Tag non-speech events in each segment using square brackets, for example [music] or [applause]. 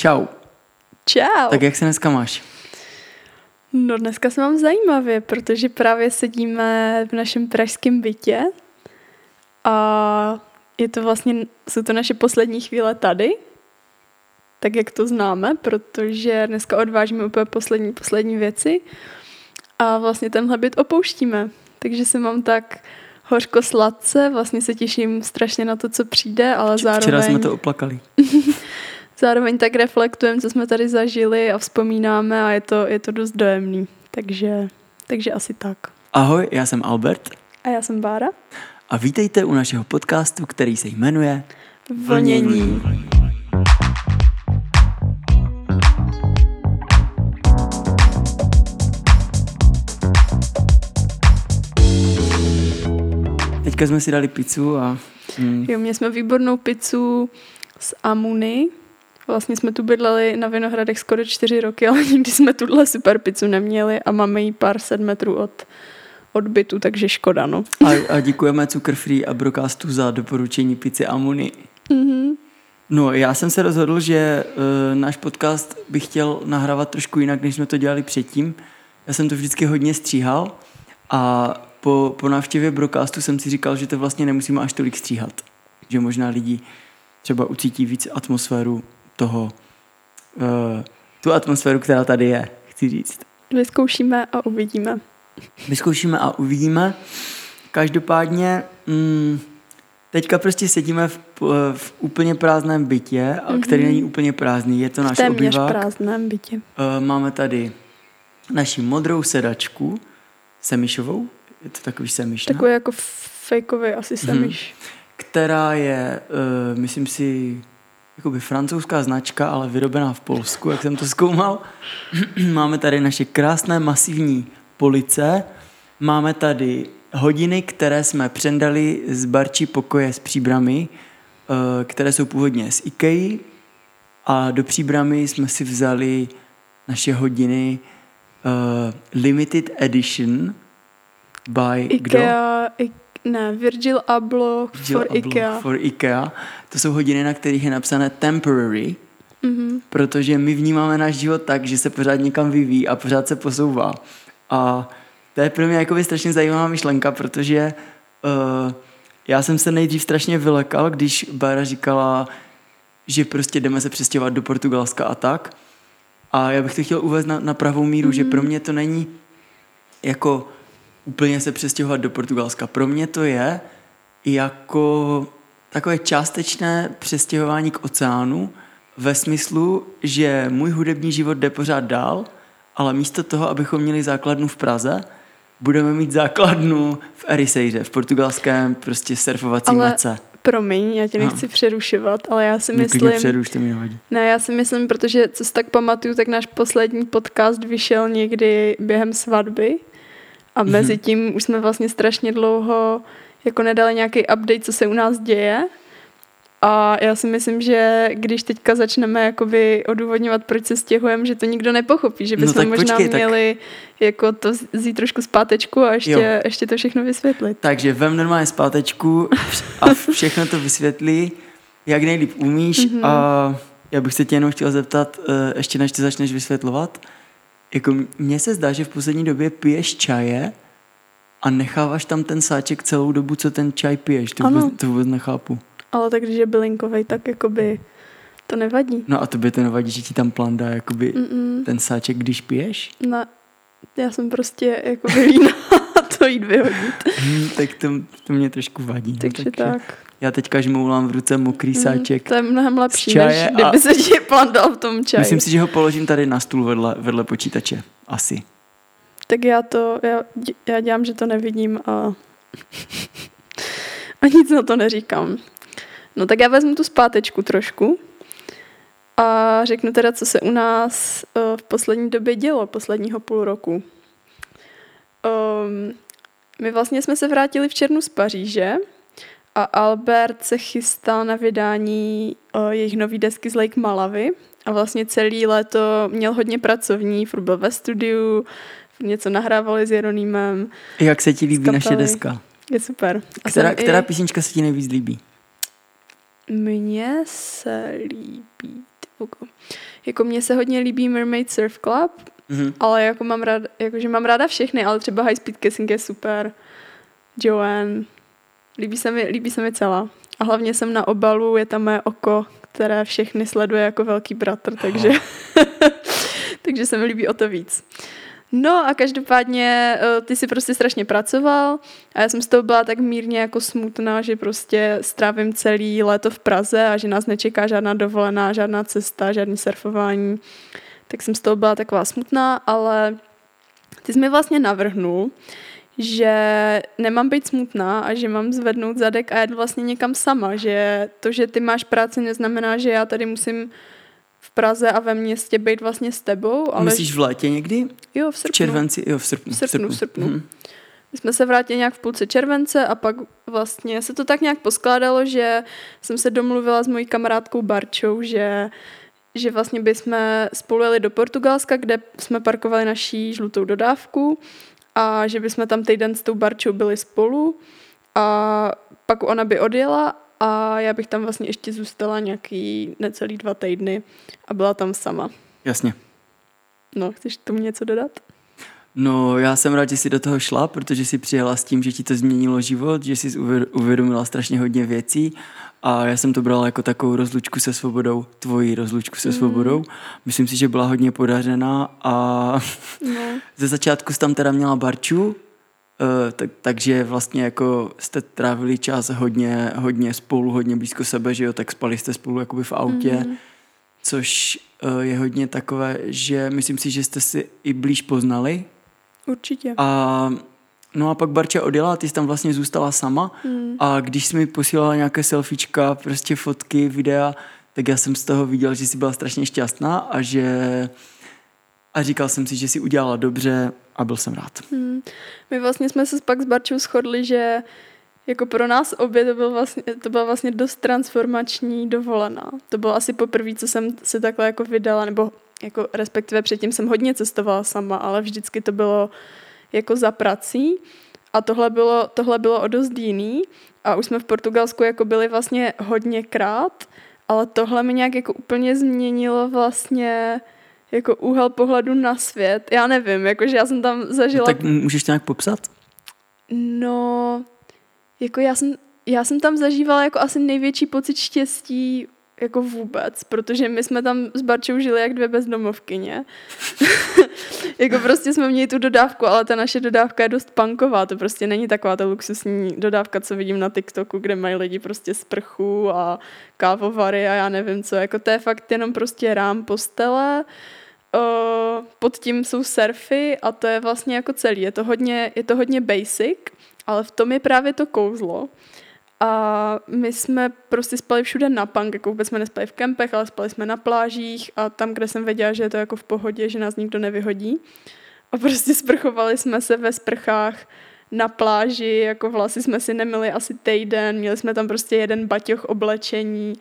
Čau. Čau. Tak jak se dneska máš? No dneska se mám zajímavě, protože právě sedíme v našem pražském bytě a je to vlastně, jsou to naše poslední chvíle tady, tak jak to známe, protože dneska odvážíme úplně poslední, poslední věci a vlastně tenhle byt opouštíme. Takže se mám tak hořko sladce, vlastně se těším strašně na to, co přijde, ale zároveň... Včera jsme to oplakali. [laughs] zároveň tak reflektujeme, co jsme tady zažili a vzpomínáme a je to, je to dost dojemný. Takže, takže asi tak. Ahoj, já jsem Albert A já jsem Bára. a vítejte u našeho podcastu, který se jmenuje Vlnění. Teďka jsme si dali pizzu a mm, Jo, měli jsme výbornou pizzu z Amuny. Vlastně jsme tu bydleli na Vinohradech skoro čtyři roky, ale nikdy jsme tuhle super pizzu neměli a máme ji pár set metrů od, od bytu, takže škoda, no. a, a děkujeme Cukr Free a Brocastu za doporučení pizzy Amuny. Mhm. No, já jsem se rozhodl, že uh, náš podcast bych chtěl nahrávat trošku jinak, než jsme to dělali předtím. Já jsem to vždycky hodně stříhal a po, po návštěvě Brocastu jsem si říkal, že to vlastně nemusíme až tolik stříhat. Že možná lidi třeba ucítí víc atmosféru toho, uh, tu atmosféru, která tady je, chci říct. Vyzkoušíme a uvidíme. Vyzkoušíme a uvidíme. Každopádně mm, teďka prostě sedíme v, v úplně prázdném bytě, mm-hmm. který není úplně prázdný, je to náš Téměř obývák. prázdném bytě. Eh, Máme tady naši modrou sedačku, semišovou, je to takový semiš? Takový jako fejkový asi Mhm. semiš. která je, uh, myslím si, jakoby francouzská značka, ale vyrobená v Polsku, jak jsem to zkoumal. [clears throat] Máme tady naše krásné masivní police, máme tady hodiny, které jsme přendali z barčí pokoje s příbramy, uh, které jsou původně z IKEA a do příbramy jsme si vzali naše hodiny uh, limited edition by kdo? Ikea, I, ne, Virgil Abloh Jill for Abloh Ikea. For IKEA. To jsou hodiny, na kterých je napsané temporary, Mhm. protože my vnímáme náš život tak, že se pořád někam vyvíjí a pořád se posouvá. A to je pro mě jakoby strašně zajímavá myšlenka, protože uh, já jsem se nejdřív strašně vylekal, když Bára říkala, že prostě jdeme se přestěhovat do Portugalska a tak. A já bych to chtěl uvést na, na pravou míru, mm-hmm. že pro mě to není jako úplně se přestěhovat do Portugalska. Pro mě to je jako takové částečné přestěhování k oceánu ve smyslu, že můj hudební život jde pořád dál, ale místo toho, abychom měli základnu v Praze, budeme mít základnu v Ericeire, v portugalském prostě surfovacím Ale mece. Promiň, já tě Aha. nechci přerušovat, ale já si Mě klidně myslím... přeruš, to mi nevadí. Ne, já si myslím, protože co si tak pamatuju, tak náš poslední podcast vyšel někdy během svatby a Mhm. mezi tím už jsme vlastně strašně dlouho jako nedali nějaký update, co se u nás děje. A já si myslím, že když teďka začneme jakoby odůvodňovat, proč se stěhujeme, že to nikdo nepochopí, že No bychom tak možná počkej, tak- měli jako to vzít trošku zpátečku a Jo. ještě, ještě to všechno vysvětlit. Takže vem normálně zpátečku a všechno to vysvětlí, jak nejlíp umíš Mhm. a já bych se tě jenom chtěl zeptat, eh, ještě než ty začneš vysvětlovat, jako mně se zdá, že v poslední době piješ čaje a necháváš tam ten sáček celou dobu, co ten čaj piješ. To Ano. vůbec, to vůbec nechápu. Ale tak když je bylinkovej, tak jakoby to nevadí. No a tobě to nevadí, že ti tam plán dá jakoby Mm-mm. ten sáček, když piješ? Ne, já jsem prostě jako [laughs] vína to jít vyhodit. Hm, tak to, to mě trošku vadí. no, Takže tak. Já teďka žmoulám v ruce mokrý sáček. Mm, to je mnohem lepší, než kdyby a- se ti v tom čaji. Myslím si, že ho položím tady na stůl vedle, vedle počítače. Asi. Tak já to, já, já dělám, že to nevidím a, a nic na to neříkám. No tak já vezmu tu zpátečku trošku a řeknu teda, co se u nás uh, v poslední době dělo, posledního půl roku. Um, my vlastně jsme se vrátili v červnu z Paříže a Albert se chystal na vydání uh, jejich nový desky z Lake Malavy a vlastně celý léto měl hodně pracovní, furt byl ve studiu, něco nahrávali s Jeronýmem, Jak se ti líbí kapely. naše deska? je super. A Která, jsem i- která písnička se ti nejvíc líbí? Mně se líbí Jako mně se hodně líbí Mermaid Surf Club, mm-hmm. ale jako mám rád, jakože mám ráda všechny, ale třeba High Speed Kissing je super. Joanne, líbí se mi, líbí se mi celá. A hlavně jsem na obalu, je tam moje oko, které všechny sleduje jako velký bratr, takže, [laughs] takže se mi líbí o to víc. No a každopádně eh, ty si prostě strašně pracoval a já jsem z toho byla tak mírně jako smutná, že prostě strávím celý léto v Praze a že nás nečeká žádná dovolená, žádná cesta, žádný surfování. Tak jsem z toho byla taková smutná, ale ty jsi mi vlastně navrhnul, že nemám být smutná a že mám zvednout zadek a jet vlastně někam sama, že to, že ty máš práci, neznamená, že já tady musím v Praze a ve městě být vlastně s tebou. Ale... Myslíš v létě někdy? Jo, v srpnu. V červenci, jo, v srpnu. V srpnu, v srpnu. Hmm. My jsme se vrátili nějak v půlce července a pak vlastně se to tak nějak poskládalo, že jsem se domluvila s mojí kamarádkou Barčou, že že vlastně bychom spolu jeli do Portugalska, kde jsme parkovali naší žlutou dodávku a že bychom tam týden s tou Barčou byli spolu a pak ona by odjela a já bych tam vlastně ještě zůstala nějaký necelý dva týdny a byla tam sama. Jasně. No, chceš tomu něco dodat? No, já jsem rád, že jsi do toho šla, protože jsi přijela s tím, že ti to změnilo život, že jsi uvědomila strašně hodně věcí a já jsem to brala jako takovou rozlučku se svobodou, tvoji rozlučku se mm. svobodou. Myslím si, že byla hodně podařená a no. [laughs] ze začátku jsi tam teda měla Barču, tak, takže vlastně jako jste trávili čas hodně, hodně spolu, hodně blízko sebe, že jo, tak spali jste spolu jakoby v autě, mm-hmm. což uh, je hodně takové, že myslím si, že jste si i blíž poznali. Určitě. A no a pak Barča odjela, ty jsi tam vlastně zůstala sama mm. a když jsi mi posílala nějaké selfiečka, prostě fotky, videa, tak já jsem z toho viděl, že jsi byla strašně šťastná a že a říkal jsem si, že si udělala dobře a byl jsem rád. Hmm. My vlastně jsme se pak s Barčou shodli, že jako pro nás obě to, byl vlastně, to byla vlastně dost transformační dovolená. To bylo asi poprvé, co jsem se takhle jako vydala, nebo jako respektive předtím jsem hodně cestovala sama, ale vždycky to bylo jako za prací. A tohle bylo, tohle bylo o dost jiný. A už jsme v Portugalsku jako byli vlastně hodněkrát, ale tohle mi nějak jako úplně změnilo vlastně jako úhel pohledu na svět. Já nevím, jakože já jsem tam zažila... Tak můžeš to nějak popsat? No, jako já jsem, já jsem tam zažívala jako asi největší pocit štěstí jako vůbec, protože my jsme tam s Barčou žili jak dvě bezdomovkyně. [laughs] jako prostě jsme měli tu dodávku, ale ta naše dodávka je dost punková, to prostě není taková ta luxusní dodávka, co vidím na TikToku, kde mají lidi prostě sprchu a kávovary a já nevím co, jako to je fakt jenom prostě rám postele, Uh, pod tím jsou surfy a to je vlastně jako celý. Je to hodně, je to hodně basic, ale v tom je právě to kouzlo. A my jsme prostě spali všude na punk, jako vůbec jsme nespali v kempech, ale spali jsme na plážích a tam, kde jsem věděla, že je to jako v pohodě, že nás nikdo nevyhodí. A prostě sprchovali jsme se ve sprchách na pláži, jako vlasy jsme si nemili asi týden, měli jsme tam prostě jeden baťoch oblečení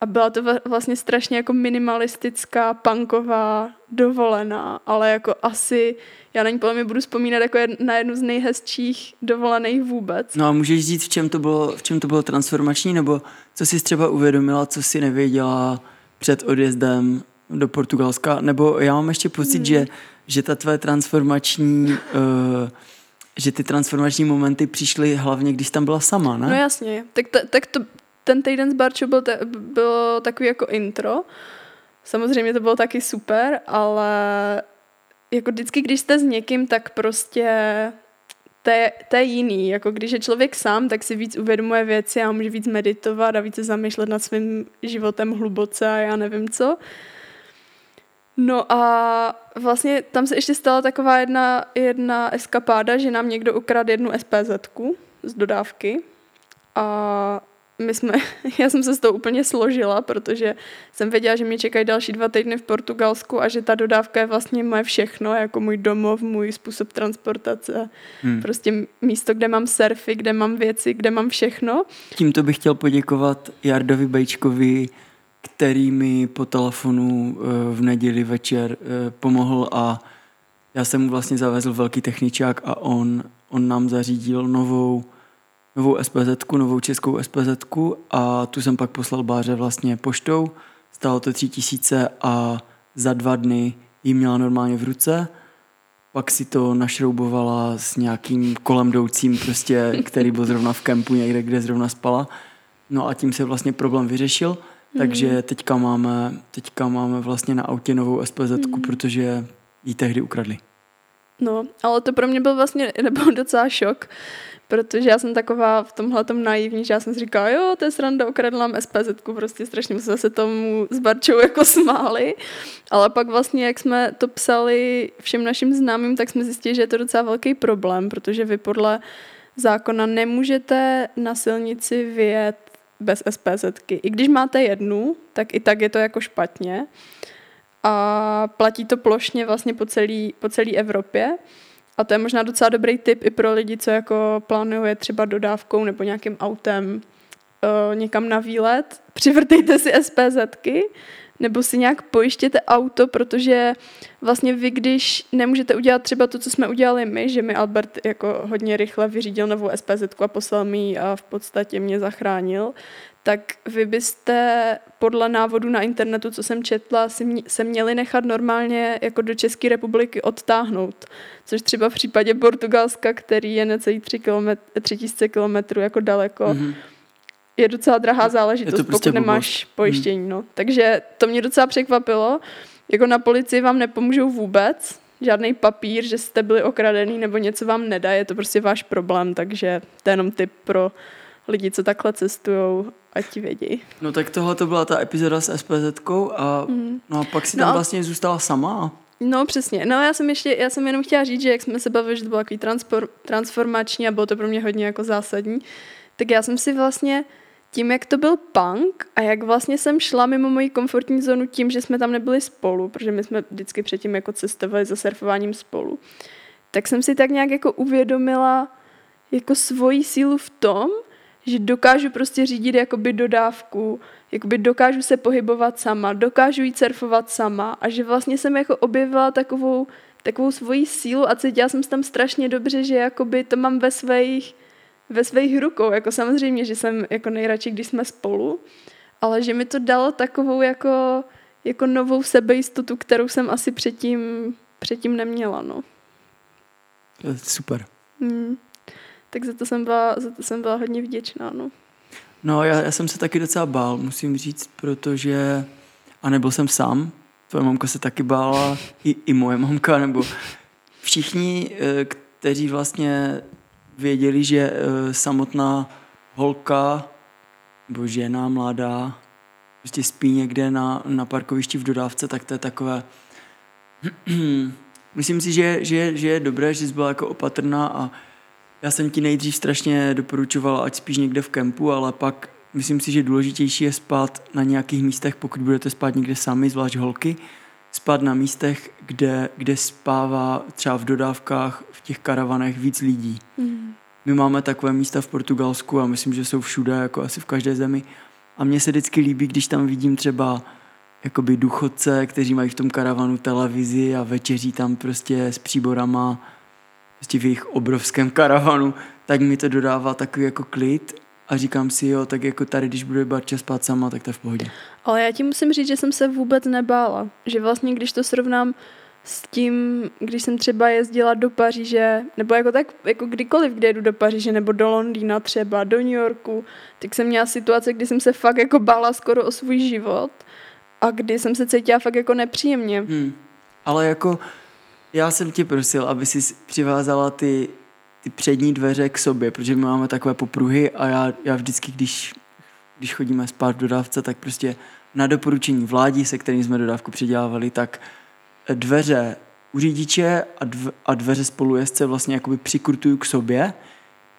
a byla to vlastně strašně jako minimalistická, punková dovolená, ale jako asi, já na ní podle mě budu vzpomínat jako na jednu z nejhezčích dovolených vůbec. No a můžeš říct, v čem to bylo, v čem to bylo transformační, nebo co jsi třeba uvědomila, co si nevěděla před odjezdem do Portugalska, nebo já mám ještě pocit, hmm. že, že ta tvé transformační, uh, že ty transformační momenty přišly hlavně, když tam byla sama, ne? No jasně, tak, t- tak to, ten týden s Barčou byl, te, bylo takový jako intro. Samozřejmě to bylo taky super, ale jako vždycky, když jste s někým, tak prostě to je, to je jiný. Jako když je člověk sám, tak si víc uvědomuje věci a může víc meditovat a více zamýšlet nad svým životem hluboce a já nevím co. No a vlastně tam se ještě stala taková jedna, jedna eskapáda, že nám někdo ukradl jednu SPZ z dodávky a my jsme, [laughs] já jsem se s tou úplně složila, protože jsem věděla, že mě čekají další dva týdny v Portugalsku a že ta dodávka je vlastně moje všechno, jako můj domov, můj způsob transportace, hmm. prostě místo, kde mám surfy, kde mám věci, kde mám všechno. Tímto bych chtěl poděkovat Jardovi Bejčkovi, který mi po telefonu eh, v neděli večer eh, pomohl a já jsem mu vlastně zavezl velký techničák a on, on nám zařídil novou novou SPZ, novou českou SPZ a tu jsem pak poslal Báře vlastně poštou stálo to tři tisíce a za dva dny ji měla normálně v ruce, pak si to našroubovala s nějakým kolem jdoucím, prostě, který byl zrovna v kempu někde, kde zrovna spala. No a tím se vlastně problém vyřešil, takže Mhm. teďka máme, teďka máme vlastně na autě novou SPZ, Mhm. protože ji tehdy ukradli. No, ale to pro mě byl vlastně, nebo docela šok, protože já jsem taková v tomhle tom naivní, že já jsem si říkala, jo, to je sranda, ukradl nám SPZ, prostě strašně jsme se tomu s Barčou jako smáli, ale pak vlastně, jak jsme to psali všem našim známým, tak jsme zjistili, že je to docela velký problém, protože vy podle zákona nemůžete na silnici vyjet bez SPZky. I když máte jednu, tak i tak je to jako špatně a platí to plošně vlastně po celé po celý Evropě. A to je možná docela dobrý tip i pro lidi, co jako plánuje třeba dodávkou nebo nějakým autem uh, někam na výlet. Přivrtejte si SPZky nebo si nějak pojištěte auto, protože vlastně vy, když nemůžete udělat třeba to, co jsme udělali my, že mi Albert jako hodně rychle vyřídil novou SPZ a poslal mi ji a v podstatě mě zachránil, tak vy byste podle návodu na internetu, co jsem četla, se měli nechat normálně jako do České republiky odtáhnout. Což třeba v případě Portugalska, který je necelý 3 kilometr, 3000 kilometrů jako daleko, mm. Je docela drahá záležitost, Je to prostě pokud nemáš blbost. pojištění. No. Takže to mě docela překvapilo. Jako na policii vám nepomůžou vůbec, žádný papír, že jste byli okradený nebo něco vám nedá, je to prostě váš problém, takže to je jenom tip pro lidi, co takhle cestují, ať ti vědí. No tak tohle to byla ta epizoda s SPZ a, Mhm. no a pak si No tam a- vlastně zůstala sama. No přesně. No já jsem ještě, já jsem jenom chtěla říct, že jak jsme se bavili, že to bylo takový transpor, transformační a bylo to pro mě hodně jako zásadní, tak já jsem si vlastně tím, jak to byl punk a jak vlastně jsem šla mimo moji komfortní zónu tím, že jsme tam nebyli spolu, protože my jsme vždycky předtím jako cestovali za surfováním spolu, tak jsem si tak nějak jako uvědomila jako svoji sílu v tom, že dokážu prostě řídit jakoby dodávku, jakoby dokážu se pohybovat sama, dokážu jít surfovat sama a že vlastně jsem jako objevila takovou, takovou svoji sílu a cítila jsem se tam strašně dobře, že jakoby to mám ve svých, ve svých rukou. Jako samozřejmě, že jsem jako nejradši, když jsme spolu, ale že mi to dalo takovou jako, jako novou sebejistotu, kterou jsem asi předtím, předtím neměla, no. Je super. Hmm. Tak za to jsem byla, za to jsem byla hodně vděčná, no. No já, já jsem se taky docela bál, musím říct, protože, a nebyl jsem sám, tvoje mamka se taky bála, i, i moje mamka, nebo všichni, eh, kteří vlastně věděli, že eh, samotná holka nebo žena mladá prostě spí někde na, na parkovišti v dodávce, tak to je takové... [clears throat] Myslím si, že, že, že je dobré, že jsi byla jako opatrná a já jsem ti nejdřív strašně doporučoval, ať spíš někde v kempu, ale pak myslím si, že důležitější je spát na nějakých místech, pokud budete spát někde sami, zvlášť holky, spát na místech, kde, kde spává třeba v dodávkách, v těch karavanech víc lidí. Hmm. My máme takové místa v Portugalsku a myslím, že jsou všude, jako asi v každé zemi. A mně se vždycky líbí, když tam vidím třeba jakoby důchodce, kteří mají v tom karavanu televizi a večeří tam prostě s příborama prostě v jejich obrovském karavanu, tak mi to dodává takový jako klid a říkám si, jo, tak jako tady, když bude Barča spát sama, tak to je v pohodě. Ale já ti musím říct, že jsem se vůbec nebála. Že vlastně, když to srovnám s tím, když jsem třeba jezdila do Paříže, nebo jako tak, jako kdykoliv, kde jedu do Paříže, nebo do Londýna třeba, do New Yorku, tak jsem měla situace, kdy jsem se fakt jako bála skoro o svůj život a kdy jsem se cítila fakt jako nepříjemně. Hmm. Ale jako já jsem tě prosil, aby si přivázala ty, ty přední dveře k sobě, protože my máme takové popruhy a já, já vždycky, když, když chodíme spát v dodávce, tak prostě na doporučení vládí, se kterým jsme dodávku předělávali, tak dveře u řidiče a, dv, a dveře spolujezdce vlastně jakoby přikurtuju k sobě.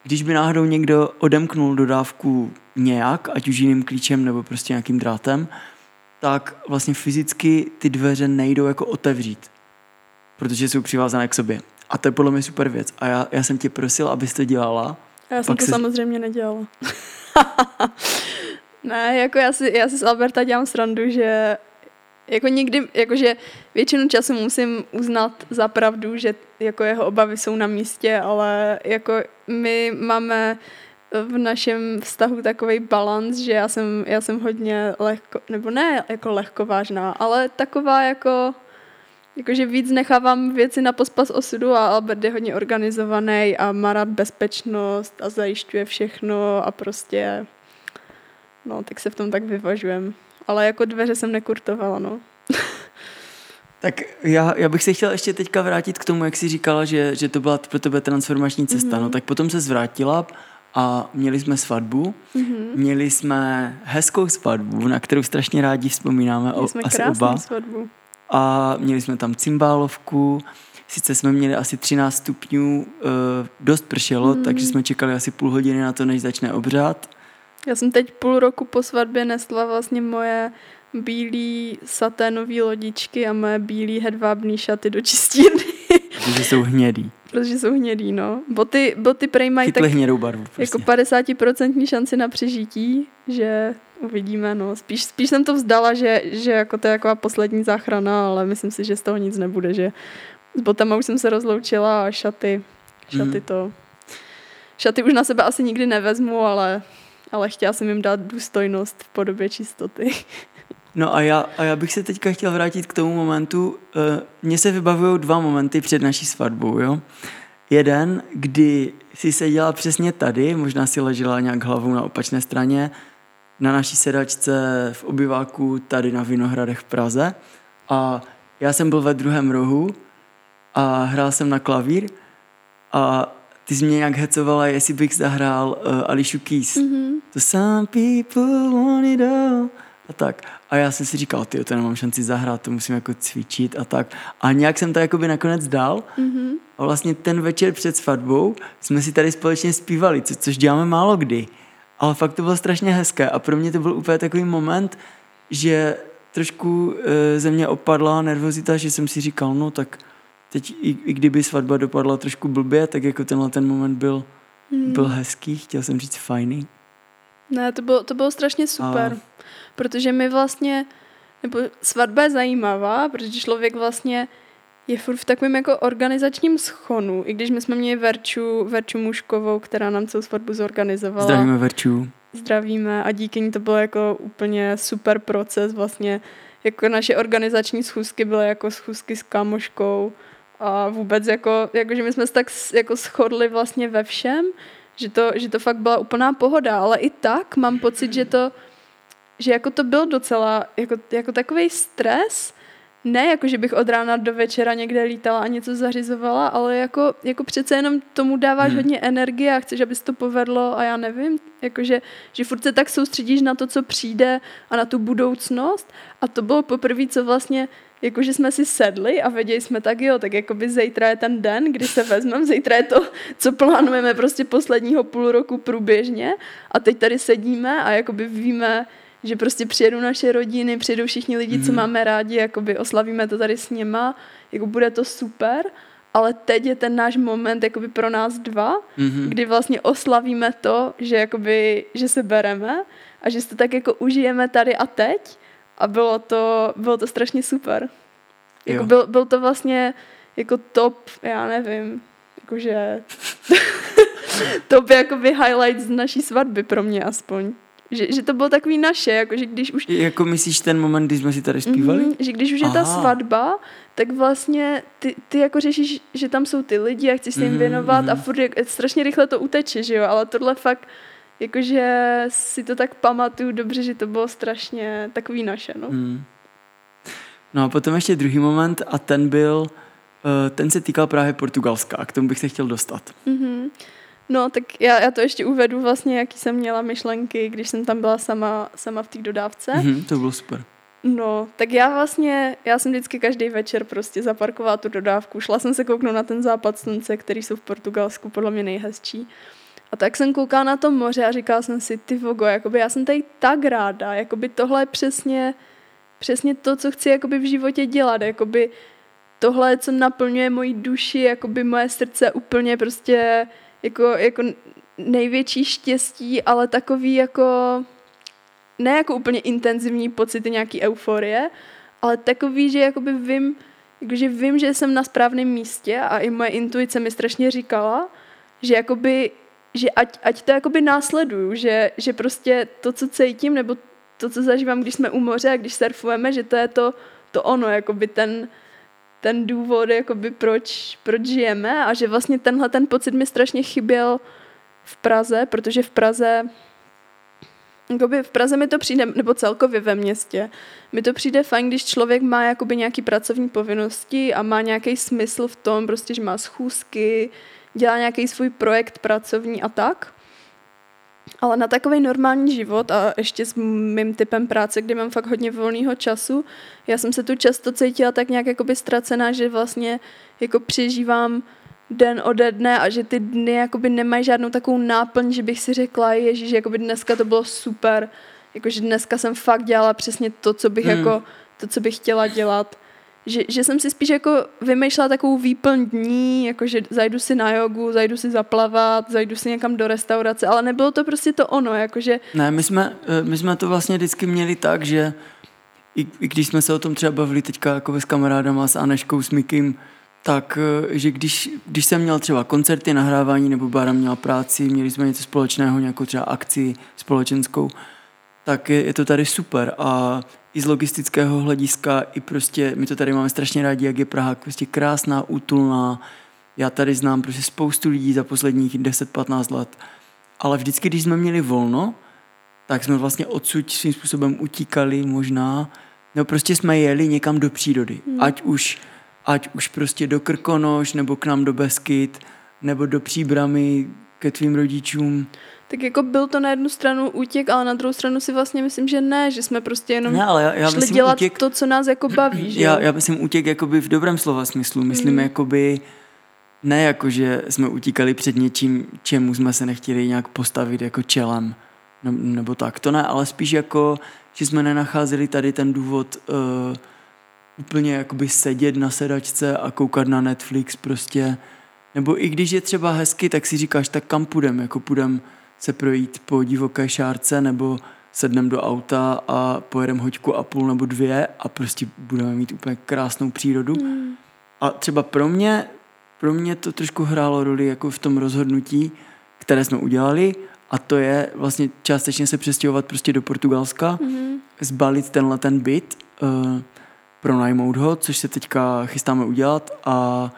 Když by náhodou někdo odemknul dodávku nějak, ať už jiným klíčem nebo prostě nějakým drátem, tak vlastně fyzicky ty dveře nejdou jako otevřít, protože jsou přivázané k sobě. A to je podle mě super věc. A já, já jsem tě prosil, abys to dělala. A já jsem to se- samozřejmě nedělala. [laughs] ne, jako já si, já si z Alberta dělám srandu, že jako někdy, jakože většinu času musím uznat za pravdu, že jako jeho obavy jsou na místě, ale jako my máme v našem vztahu takový balans, že já jsem, já jsem hodně lehko, nebo ne jako lehkovážná, ale taková jako, jakože víc nechávám věci na pospas osudu a Albert je hodně organizovaný a má rád bezpečnost a zajišťuje všechno a prostě, no, tak se v tom tak vyvažujem. Ale jako dveře jsem nekurtovala, no. [laughs] Tak já, já bych se chtěl ještě teďka vrátit k tomu, jak jsi říkala, že, že to byla pro tebe transformační cesta. Mm-hmm. No tak potom se zvrátila a měli jsme svatbu. Mm-hmm. Měli jsme hezkou svatbu, na kterou strašně rádi vzpomínáme. Měli jsme asi oba. svatbu. A měli jsme tam cymbálovku. Sice jsme měli asi 13 stupňů, uh, dost pršelo, mm-hmm. takže jsme čekali asi půl hodiny na to, než začne obřad. Já jsem teď půl roku po svatbě nesla vlastně moje bílý saténový lodičky a moje bílý hedvábný šaty do čistírny. Protože jsou hnědý. Protože jsou hnědý, no. Boty, boty prej mají tak hnědou barvu. Prostě. Jako 50% šanci na přežití, že uvidíme, no. Spíš, spíš jsem to vzdala, že, že jako to je jako poslední záchrana, ale myslím si, že z toho nic nebude, že s botama už jsem se rozloučila a šaty, šaty mm. to... Šaty už na sebe asi nikdy nevezmu, ale, ale chtěla jsem jim dát důstojnost v podobě čistoty. No a já, a já bych se teďka chtěl vrátit k tomu momentu. Eh, mně se vybavují dva momenty před naší svatbou, jo. Jeden, kdy si seděla přesně tady, možná si ležela nějak hlavou na opačné straně, na naší sedačce v obyváku tady na Vinohradech v Praze. A já jsem byl ve druhém rohu a hrál jsem na klavír a ty jsi mě nějak hecovala, jestli bych zahrál uh, Alicia Keys. Mm-hmm. To some people want it all a tak. A já jsem si říkal, ty to nemám šanci zahrát, to musím jako cvičit a tak. A nějak jsem to jakoby nakonec dal. Mm-hmm. A vlastně ten večer před svatbou jsme si tady společně zpívali, co, což děláme málo kdy. Ale fakt to bylo strašně hezké a pro mě to byl úplně takový moment, že trošku e, ze mě opadla nervozita, že jsem si říkal, no tak teď i, i kdyby svatba dopadla trošku blbě, tak jako tenhle ten moment byl, mm. byl hezký, chtěl jsem říct fajný. Ne, to bylo, to bylo strašně super. A protože my vlastně, nebo svatba je zajímavá, protože člověk vlastně je furt v takovém jako organizačním schonu, i když my jsme měli Verču, Verču Muškovou, která nám celou svatbu zorganizovala. Zdravíme Verču. Zdravíme a díky ní to bylo jako úplně super proces vlastně, jako naše organizační schůzky byly jako schůzky s kamoškou a vůbec jako, jako že my jsme se tak jako shodli vlastně ve všem, že to, že to fakt byla úplná pohoda, ale i tak mám pocit, že to že jako to byl docela jako, jako takový stres, ne jako, že bych od rána do večera někde lítala a něco zařizovala, ale jako, jako přece jenom tomu dáváš hmm. hodně energie a chceš, aby se to povedlo a já nevím, jakože, že furt se tak soustředíš na to, co přijde a na tu budoucnost. A to bylo poprvé, co vlastně jakože jsme si sedli a věděli jsme tak, jo, tak jakoby zítra je ten den, kdy se vezmeme, zítra je to, co plánujeme prostě posledního půl roku průběžně. A teď tady sedíme a jakoby víme, že prostě přijedou naše rodiny, přijedou všichni lidi, mm. co mhm. máme rádi, jakoby oslavíme to tady s něma, jako bude to super, ale teď je ten náš moment jakoby pro nás dva, mm-hmm. kdy vlastně oslavíme to, že jakoby, že se bereme a že to tak jako užijeme tady a teď a bylo to, bylo to strašně super. Jako byl, byl to vlastně jako top, já nevím, jakože [laughs] [laughs] top jakoby highlight z naší svatby pro mě aspoň. Že, že to bylo takový naše, jako že když už... Jako myslíš ten moment, kdy jsme si tady zpívali? Mm-hmm, že když už Aha. je ta svatba, tak vlastně ty, ty jako řešíš, že tam jsou ty lidi a chceš se jim mm-hmm, věnovat mm-hmm. a furt jak, strašně rychle to uteče, že jo, ale tohle fakt jakože si to tak pamatuju dobře, že to bylo strašně takový naše, no. Mm. No a potom ještě druhý moment a ten byl, uh, ten se týkal právě Portugalska a k tomu bych se chtěl dostat. Mm-hmm. No, tak já, já to ještě uvedu vlastně, jaký jsem měla myšlenky, když jsem tam byla sama, sama v té dodávce. Mm-hmm, to bylo super. No, tak já vlastně, já jsem vždycky každý večer prostě zaparkovala tu dodávku. Šla jsem se kouknout na ten západ slunce, který jsou v Portugalsku podle mě nejhezčí. A tak jsem koukala na to moře a říkala jsem si, ty vogo, jakoby já jsem tady tak ráda, jakoby tohle je přesně, přesně to, co chci jakoby v životě dělat, jakoby tohle, co naplňuje moji duši, jakoby moje srdce úplně prostě jako, jako největší štěstí, ale takový jako ne jako úplně intenzivní pocity nějaký euforie, ale takový, že jakoby vím, jakože vím, že jsem na správném místě a i moje intuice mi strašně říkala, že jakoby že ať, ať to jakoby následuju, že, že prostě to, co cítím, nebo to, co zažívám, když jsme u moře a když surfujeme, že to je to, to ono, jakoby ten, ten důvod, jakoby proč, proč žijeme a že vlastně tenhle ten pocit mi strašně chyběl v Praze, protože v Praze Jakoby v Praze mi to přijde, nebo celkově ve městě, mi to přijde fajn, když člověk má jakoby nějaký pracovní povinnosti a má nějaký smysl v tom, prostě, že má schůzky, dělá nějaký svůj projekt pracovní a tak. Ale na takový normální život a ještě s mým typem práce, kdy mám fakt hodně volného času, já jsem se tu často cítila tak nějak jakoby ztracená, že vlastně jako přežívám den ode dne a že ty dny jakoby nemají žádnou takovou náplň, že bych si řekla, ježiš, jakoby dneska to bylo super, jakože dneska jsem fakt dělala přesně to, co bych hmm. jako, to, co bych chtěla dělat. Že, že jsem si spíš jako vymýšlela takovou výplň dní, jako že zajdu si na jogu, zajdu si zaplavat, zajdu si někam do restaurace, ale nebylo to prostě to ono, jakože... Ne, my jsme, eh, my jsme to vlastně vždycky měli tak, že i, i když jsme se o tom třeba bavili teďka jako s kamarádama, s Aneškou, s Mikým, tak, eh, že když, když jsem měl třeba koncerty, nahrávání nebo Bára měla práci, měli jsme něco společného, nějakou třeba akci společenskou, tak je, je to tady super. A i z logistického hlediska, i prostě, my to tady máme strašně rádi, jak je Praha prostě krásná, útulná. Já tady znám prostě spoustu lidí za posledních 10-15 let. Ale vždycky, když jsme měli volno, tak jsme vlastně odsud svým způsobem utíkali možná, nebo prostě jsme jeli někam do přírody. Hmm. Ať už ať už prostě do Krkonoš, nebo k nám do Beskyt, nebo do Příbramy, ke tvým rodičům. Tak jako byl to na jednu stranu útěk, ale na druhou stranu si vlastně myslím, že ne, že jsme prostě jenom ne, ale já, já šli dělat útěk, to, co nás jako baví. Že já, já myslím útěk jakoby v dobrém slova smyslu. Myslím mm. jakoby ne jako, že jsme utíkali před něčím, čemu jsme se nechtěli nějak postavit jako čelem, nebo tak, to ne, ale spíš jako, že jsme nenacházeli tady ten důvod uh, úplně jakoby sedět na sedačce a koukat na Netflix prostě. Nebo i když je třeba hezky, tak si říkáš, tak kam půjdem? Jako půjdem se projít po divoké šárce nebo sednem do auta a pojedem hoďku a půl nebo dvě a prostě budeme mít úplně krásnou přírodu. Mm. A třeba pro mě, pro mě to trošku hrálo roli jako v tom rozhodnutí, které jsme udělali a to je vlastně částečně se přestěhovat prostě do Portugalska, mm. zbalit tenhle ten byt, uh, pronajmout ho, což se teďka chystáme udělat a,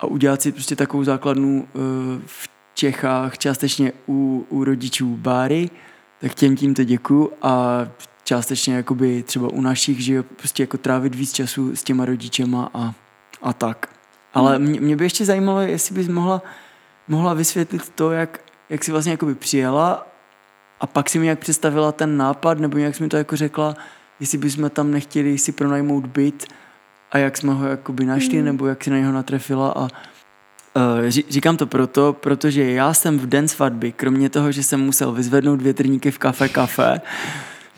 a udělat si prostě takovou základnu uh, v Čechách, částečně u, u rodičů Báry, tak těm tímto děkuju a částečně jakoby třeba u našich, že prostě jako trávit víc času s těma rodičema a, a tak. Ale hmm. mě, mě by ještě zajímalo, jestli bys mohla, mohla vysvětlit to, jak, jak jsi vlastně jakoby přijela a pak si mi jak představila ten nápad, nebo jak jsi mi to jako řekla, jestli bychom tam nechtěli si pronajmout byt a jak jsme ho jakoby našli, mm. nebo jak si na něho natrefila a říkám to proto, protože já jsem v den svatby, kromě toho, že jsem musel vyzvednout větrníky v kafe kafe,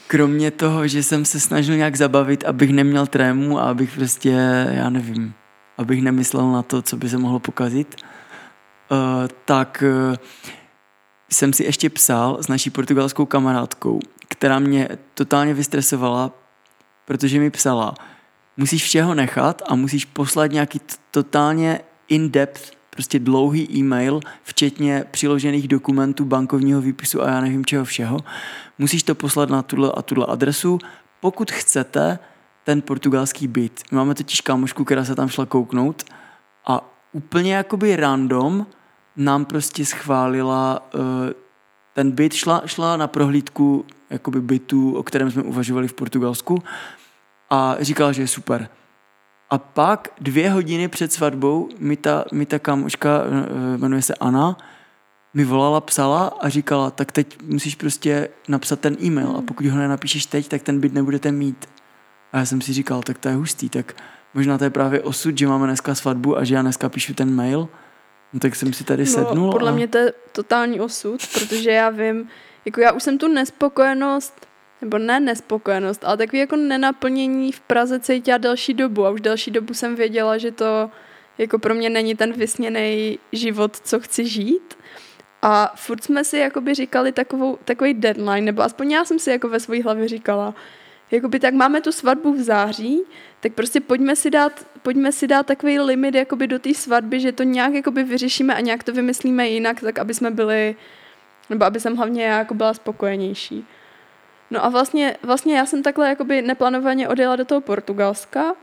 kromě toho, že jsem se snažil nějak zabavit, abych neměl trému a abych prostě, já nevím, abych nemyslel na to, co by se mohlo pokazit, uh, tak uh, jsem si ještě psal s naší portugalskou kamarádkou, která mě totálně vystresovala, protože mi psala, musíš všeho nechat a musíš poslat nějaký totálně in-depth, prostě dlouhý e-mail, včetně přiložených dokumentů, bankovního výpisu a já nevím čeho všeho. Musíš to poslat na tuhle a tuhle adresu, pokud chcete ten portugalský byt. Máme totiž kámošku, která se tam šla kouknout a úplně jakoby random nám prostě schválila uh, ten byt, šla, šla na prohlídku jakoby bytu, o kterém jsme uvažovali v Portugalsku a říkala, že je super. A pak dvě hodiny před svatbou mi ta, mi ta kamoška, eh, jmenuje se Ana, mi volala, psala a říkala, tak teď musíš prostě napsat ten e-mail a pokud ho nenapíšeš teď, tak ten byt nebudete mít. A já jsem si říkal, tak to je hustý, tak možná to je právě osud, že máme dneska svatbu a že já dneska píšu ten mail. No tak jsem si tady no, sednul. Podle a... mě to je totální osud, protože já vím, jako já už jsem tu nespokojenost, nebo ne nespokojenost, ale takový jako nenaplnění v Praze cítila delší dobu a už delší dobu jsem věděla, že to jako pro mě není ten vysněný život, co chci žít. A furt jsme si jakoby říkali takovou, takový deadline, nebo aspoň já jsem si jako ve své hlavě říkala, jakoby tak máme tu svatbu v září, tak prostě pojďme si dát, pojďme si dát takový limit jakoby do té svatby, že to nějak jakoby vyřešíme a nějak to vymyslíme jinak, tak aby jsme byli, nebo aby jsem hlavně já jako byla spokojenější. No a vlastně, vlastně já jsem takhle jakoby neplánovaně odjela do toho Portugalska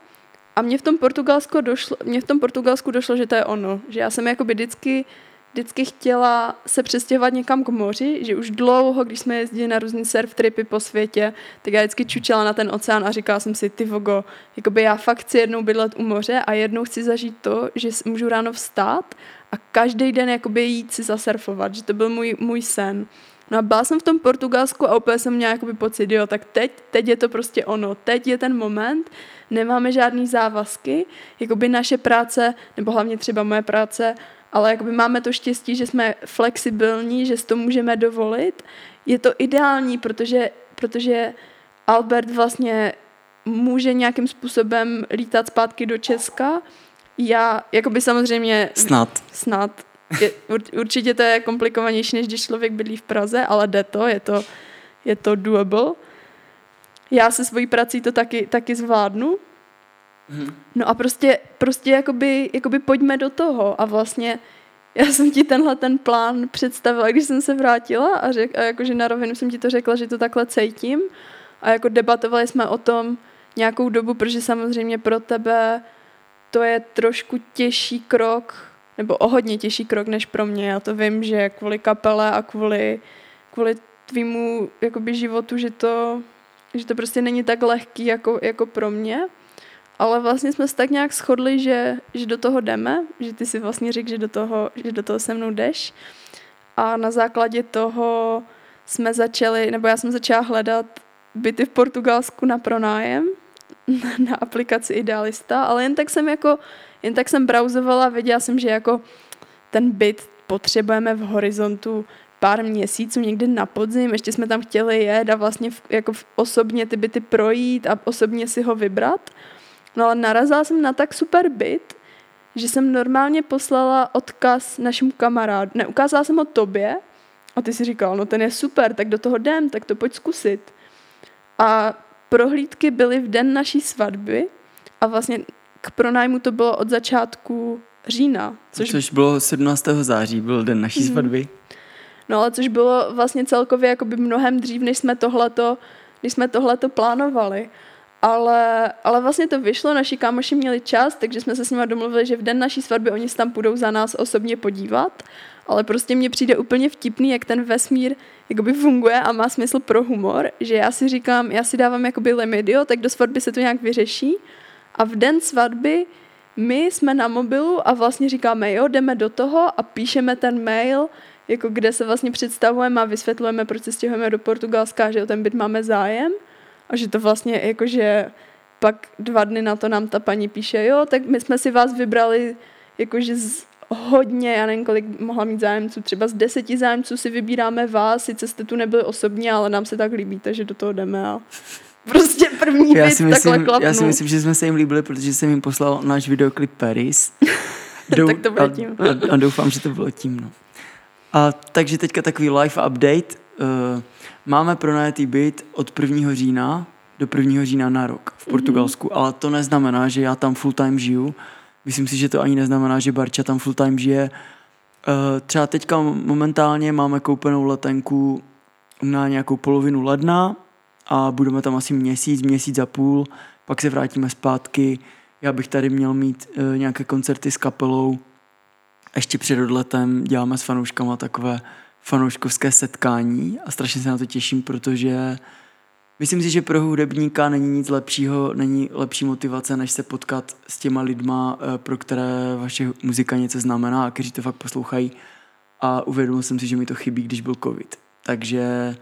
a mě v tom Portugalsku došlo, mě v tom Portugalsku došlo, že to je ono, že já jsem jakoby vždycky vždycky chtěla se přestěhovat někam k moři, že už dlouho, když jsme jezdili na různé surf tripy po světě, tak já vždycky čučela na ten oceán a říkala jsem si, ty vogo, jakoby já fakt chci jednou bydlet u moře a jednou chci zažít to, že můžu ráno vstát a každý den jakoby jít si zasurfovat, že to byl můj, můj sen. No a byla jsem v tom Portugalsku a úplně jsem měla jakoby pocit, jo, tak teď, teď je to prostě ono, teď je ten moment, nemáme žádný závazky, jakoby naše práce, nebo hlavně třeba moje práce, ale jakoby máme to štěstí, že jsme flexibilní, že si to můžeme dovolit. Je to ideální, protože, protože Albert vlastně může nějakým způsobem lítat zpátky do Česka. Já, jakoby samozřejmě... Snad. Snad. Je, určitě to je komplikovanější, než když člověk bydlí v Praze, ale jde to, je to, je to doable. Já se svojí prací to taky, taky zvládnu, Mm-hmm. No a prostě, prostě jakoby, jakoby pojďme do toho a vlastně já jsem ti tenhle ten plán představila, když jsem se vrátila a, řek, a jakože na rovinu jsem ti to řekla, že to takhle cítím a jako debatovali jsme o tom nějakou dobu, protože samozřejmě pro tebe to je trošku těžší krok, nebo o hodně těžší krok než pro mě. Já to vím, že kvůli kapele a kvůli, kvůli tvýmu jakoby životu, že to, že to prostě není tak lehký jako, jako pro mě ale vlastně jsme se tak nějak shodli, že, že do toho jdeme, že ty si vlastně řekl, že do toho, že do toho se mnou jdeš. A na základě toho jsme začali, nebo já jsem začala hledat byty v Portugalsku na pronájem [laughs] na aplikaci Idealista, ale jen tak jsem jako, jen tak jsem browsovala, věděla jsem, že jako ten byt potřebujeme v horizontu pár měsíců někdy na podzim, ještě jsme tam chtěli jet a vlastně v, jako v, osobně ty byty projít a osobně si ho vybrat. No ale narazila jsem na tak super byt, že jsem normálně poslala odkaz našemu kamarádu. Ne, ukázala jsem ho tobě a ty si říkal, no ten je super, tak do toho jdem, tak to pojď zkusit. A prohlídky byly v den naší svatby a vlastně k pronájmu to bylo od začátku října. Což, což bylo 17. září, byl den naší mm. svatby. No ale což bylo vlastně celkově jakoby mnohem dřív, než jsme tohleto, než jsme tohleto plánovali. Ale, ale vlastně to vyšlo, naši kámoši měli čas, takže jsme se s nimi domluvili, že v den naší svatby oni se tam půjdou za nás osobně podívat. Ale prostě mně přijde úplně vtipný, jak ten vesmír jakoby funguje a má smysl pro humor, že já si říkám, já si dávám jakoby limit, jo, tak do svatby se to nějak vyřeší. A v den svatby my jsme na mobilu a vlastně říkáme, jo, jdeme do toho a píšeme ten mail, jako kde se vlastně představujeme a vysvětlujeme, proč se stěhujeme do Portugalska, že o ten byt máme zájem. A že to vlastně jakože pak dva dny na to nám ta paní píše, jo, tak my jsme si vás vybrali jakože z hodně, já nevím, kolik mohla mít zájemců, třeba z deseti zájemců si vybíráme vás, sice jste tu nebyli osobně, ale nám se tak líbí, takže do toho jdeme a prostě první já si myslím, takhle klapnu. Já si myslím, že jsme se jim líbili, protože jsem jim poslal náš videoklip Paris. Dou, [laughs] tak to bylo tím. A, a, doufám, že to bylo tím, no. A takže teďka takový live update. Uh, Máme pronajatý byt od 1. října do 1. října na rok v Portugalsku, mm-hmm. ale to neznamená, že já tam full time žiju. Myslím si, že to ani neznamená, že Barča tam full time žije. Eh, třeba teďka momentálně máme koupenou letenku na nějakou polovinu ledna a budeme tam asi měsíc, měsíc a půl, pak se vrátíme zpátky. Já bych tady měl mít eh, nějaké koncerty s kapelou. Ještě před odletem děláme s fanouškama takové fanouškovské setkání a strašně se na to těším, protože myslím si, že pro hudebníka není nic lepšího, není lepší motivace, než se potkat s těma lidma, eh, pro které vaše muzika něco znamená a kteří to fakt poslouchají a uvědomil jsem si, že mi to chybí, když byl covid. Takže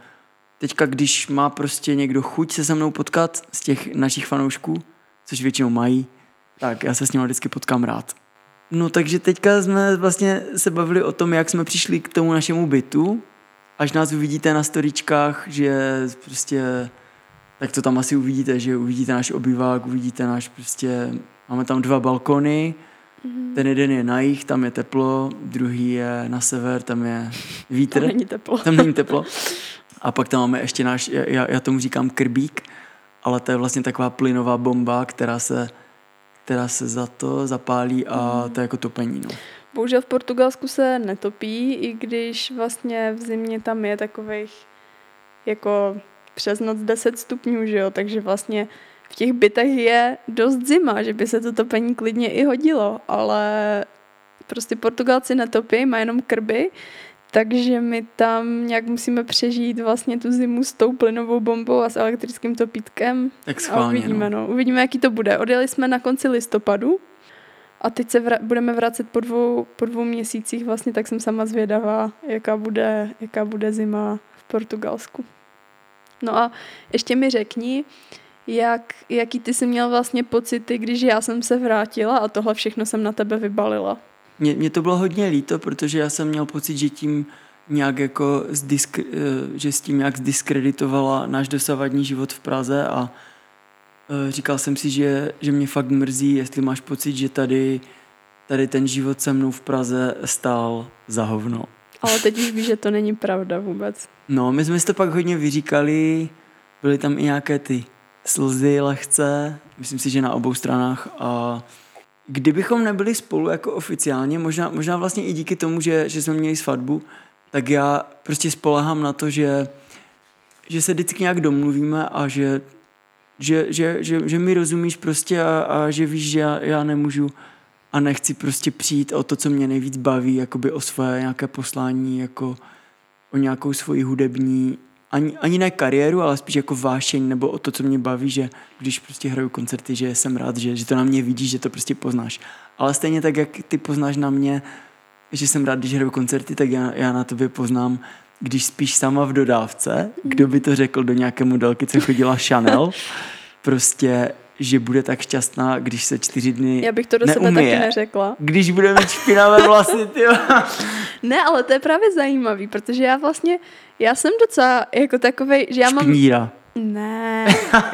teďka, když má prostě někdo chuť se se mnou potkat z těch našich fanoušků, což většinou mají, tak já se s ním vždycky potkám rád. No takže teďka jsme vlastně se bavili o tom, jak jsme přišli k tomu našemu bytu. Až nás uvidíte na storičkách, že prostě, tak to tam asi uvidíte, že uvidíte náš obyvák, uvidíte náš prostě, máme tam dva balkony, mm-hmm. ten jeden je na jich, tam je teplo, druhý je na sever, tam je vítr. Tam není teplo. Tam není teplo. [laughs] A pak tam máme ještě náš, já, já tomu říkám krbík, ale to je vlastně taková plynová bomba, která se, která se za to zapálí a Mm. to je jako topení. No. Bohužel v Portugalsku se netopí, i když vlastně v zimě tam je takových jako přes noc 10 stupňů, že jo, takže vlastně v těch bytech je dost zima, že by se to topení klidně i hodilo, ale prostě Portugalci netopí, má jenom krby, takže my tam nějak musíme přežít vlastně tu zimu s tou plynovou bombou a s elektrickým topítkem. Tak A schválně. uvidíme, no. no. Uvidíme, jaký to bude. Odjeli jsme na konci listopadu a teď se vra- budeme vracet po dvou, po dvou měsících vlastně, tak jsem sama zvědavá, jaká bude, jaká bude zima v Portugalsku. No a ještě mi řekni, jak, jaký ty jsi měl vlastně pocity, když já jsem se vrátila a tohle všechno jsem na tebe vybalila. Mně, mně to bylo hodně líto, protože já jsem měl pocit, že tím nějak jako zdisk, eh, že s tím nějak zdiskreditovala náš dosavadní život v Praze a eh, říkal jsem si, že, že mě fakt mrzí, jestli máš pocit, že tady, tady ten život se mnou v Praze stál za hovno. Ale teď už víš, že to není pravda vůbec. No, my jsme si to pak hodně vyříkali, byly tam i nějaké ty slzy lehce, myslím si, že na obou stranách a kdybychom nebyli spolu jako oficiálně, možná, možná vlastně i díky tomu, že, že jsme měli svatbu, tak já prostě spolehám na to, že, že se vždycky nějak domluvíme a že, že, že, že, že mi rozumíš prostě a, a že víš, že já, já nemůžu a nechci prostě přijít o to, co mě nejvíc baví, jakoby o své nějaké poslání, jako o nějakou svoji hudební, ani, ani ne kariéru, ale spíš jako vášeň, nebo o to, co mě baví, že když prostě hraju koncerty, že jsem rád, že, že to na mě vidíš, že to prostě poznáš. Ale stejně tak, jak ty poznáš na mě, že jsem rád, když hraju koncerty, tak já, já na tobě poznám, když spíš sama v dodávce, kdo by to řekl do nějaké modelky, co chodila Chanel, [laughs] prostě, že bude tak šťastná, když se čtyři dny Já bych to do sebe neumije. taky neřekla. Když bude mít špinavé vlasy, ty. [laughs] Ne, ale to je právě zajímavý, protože já vlastně, já jsem docela jako takovej, že já mám... Špíníra. Ne,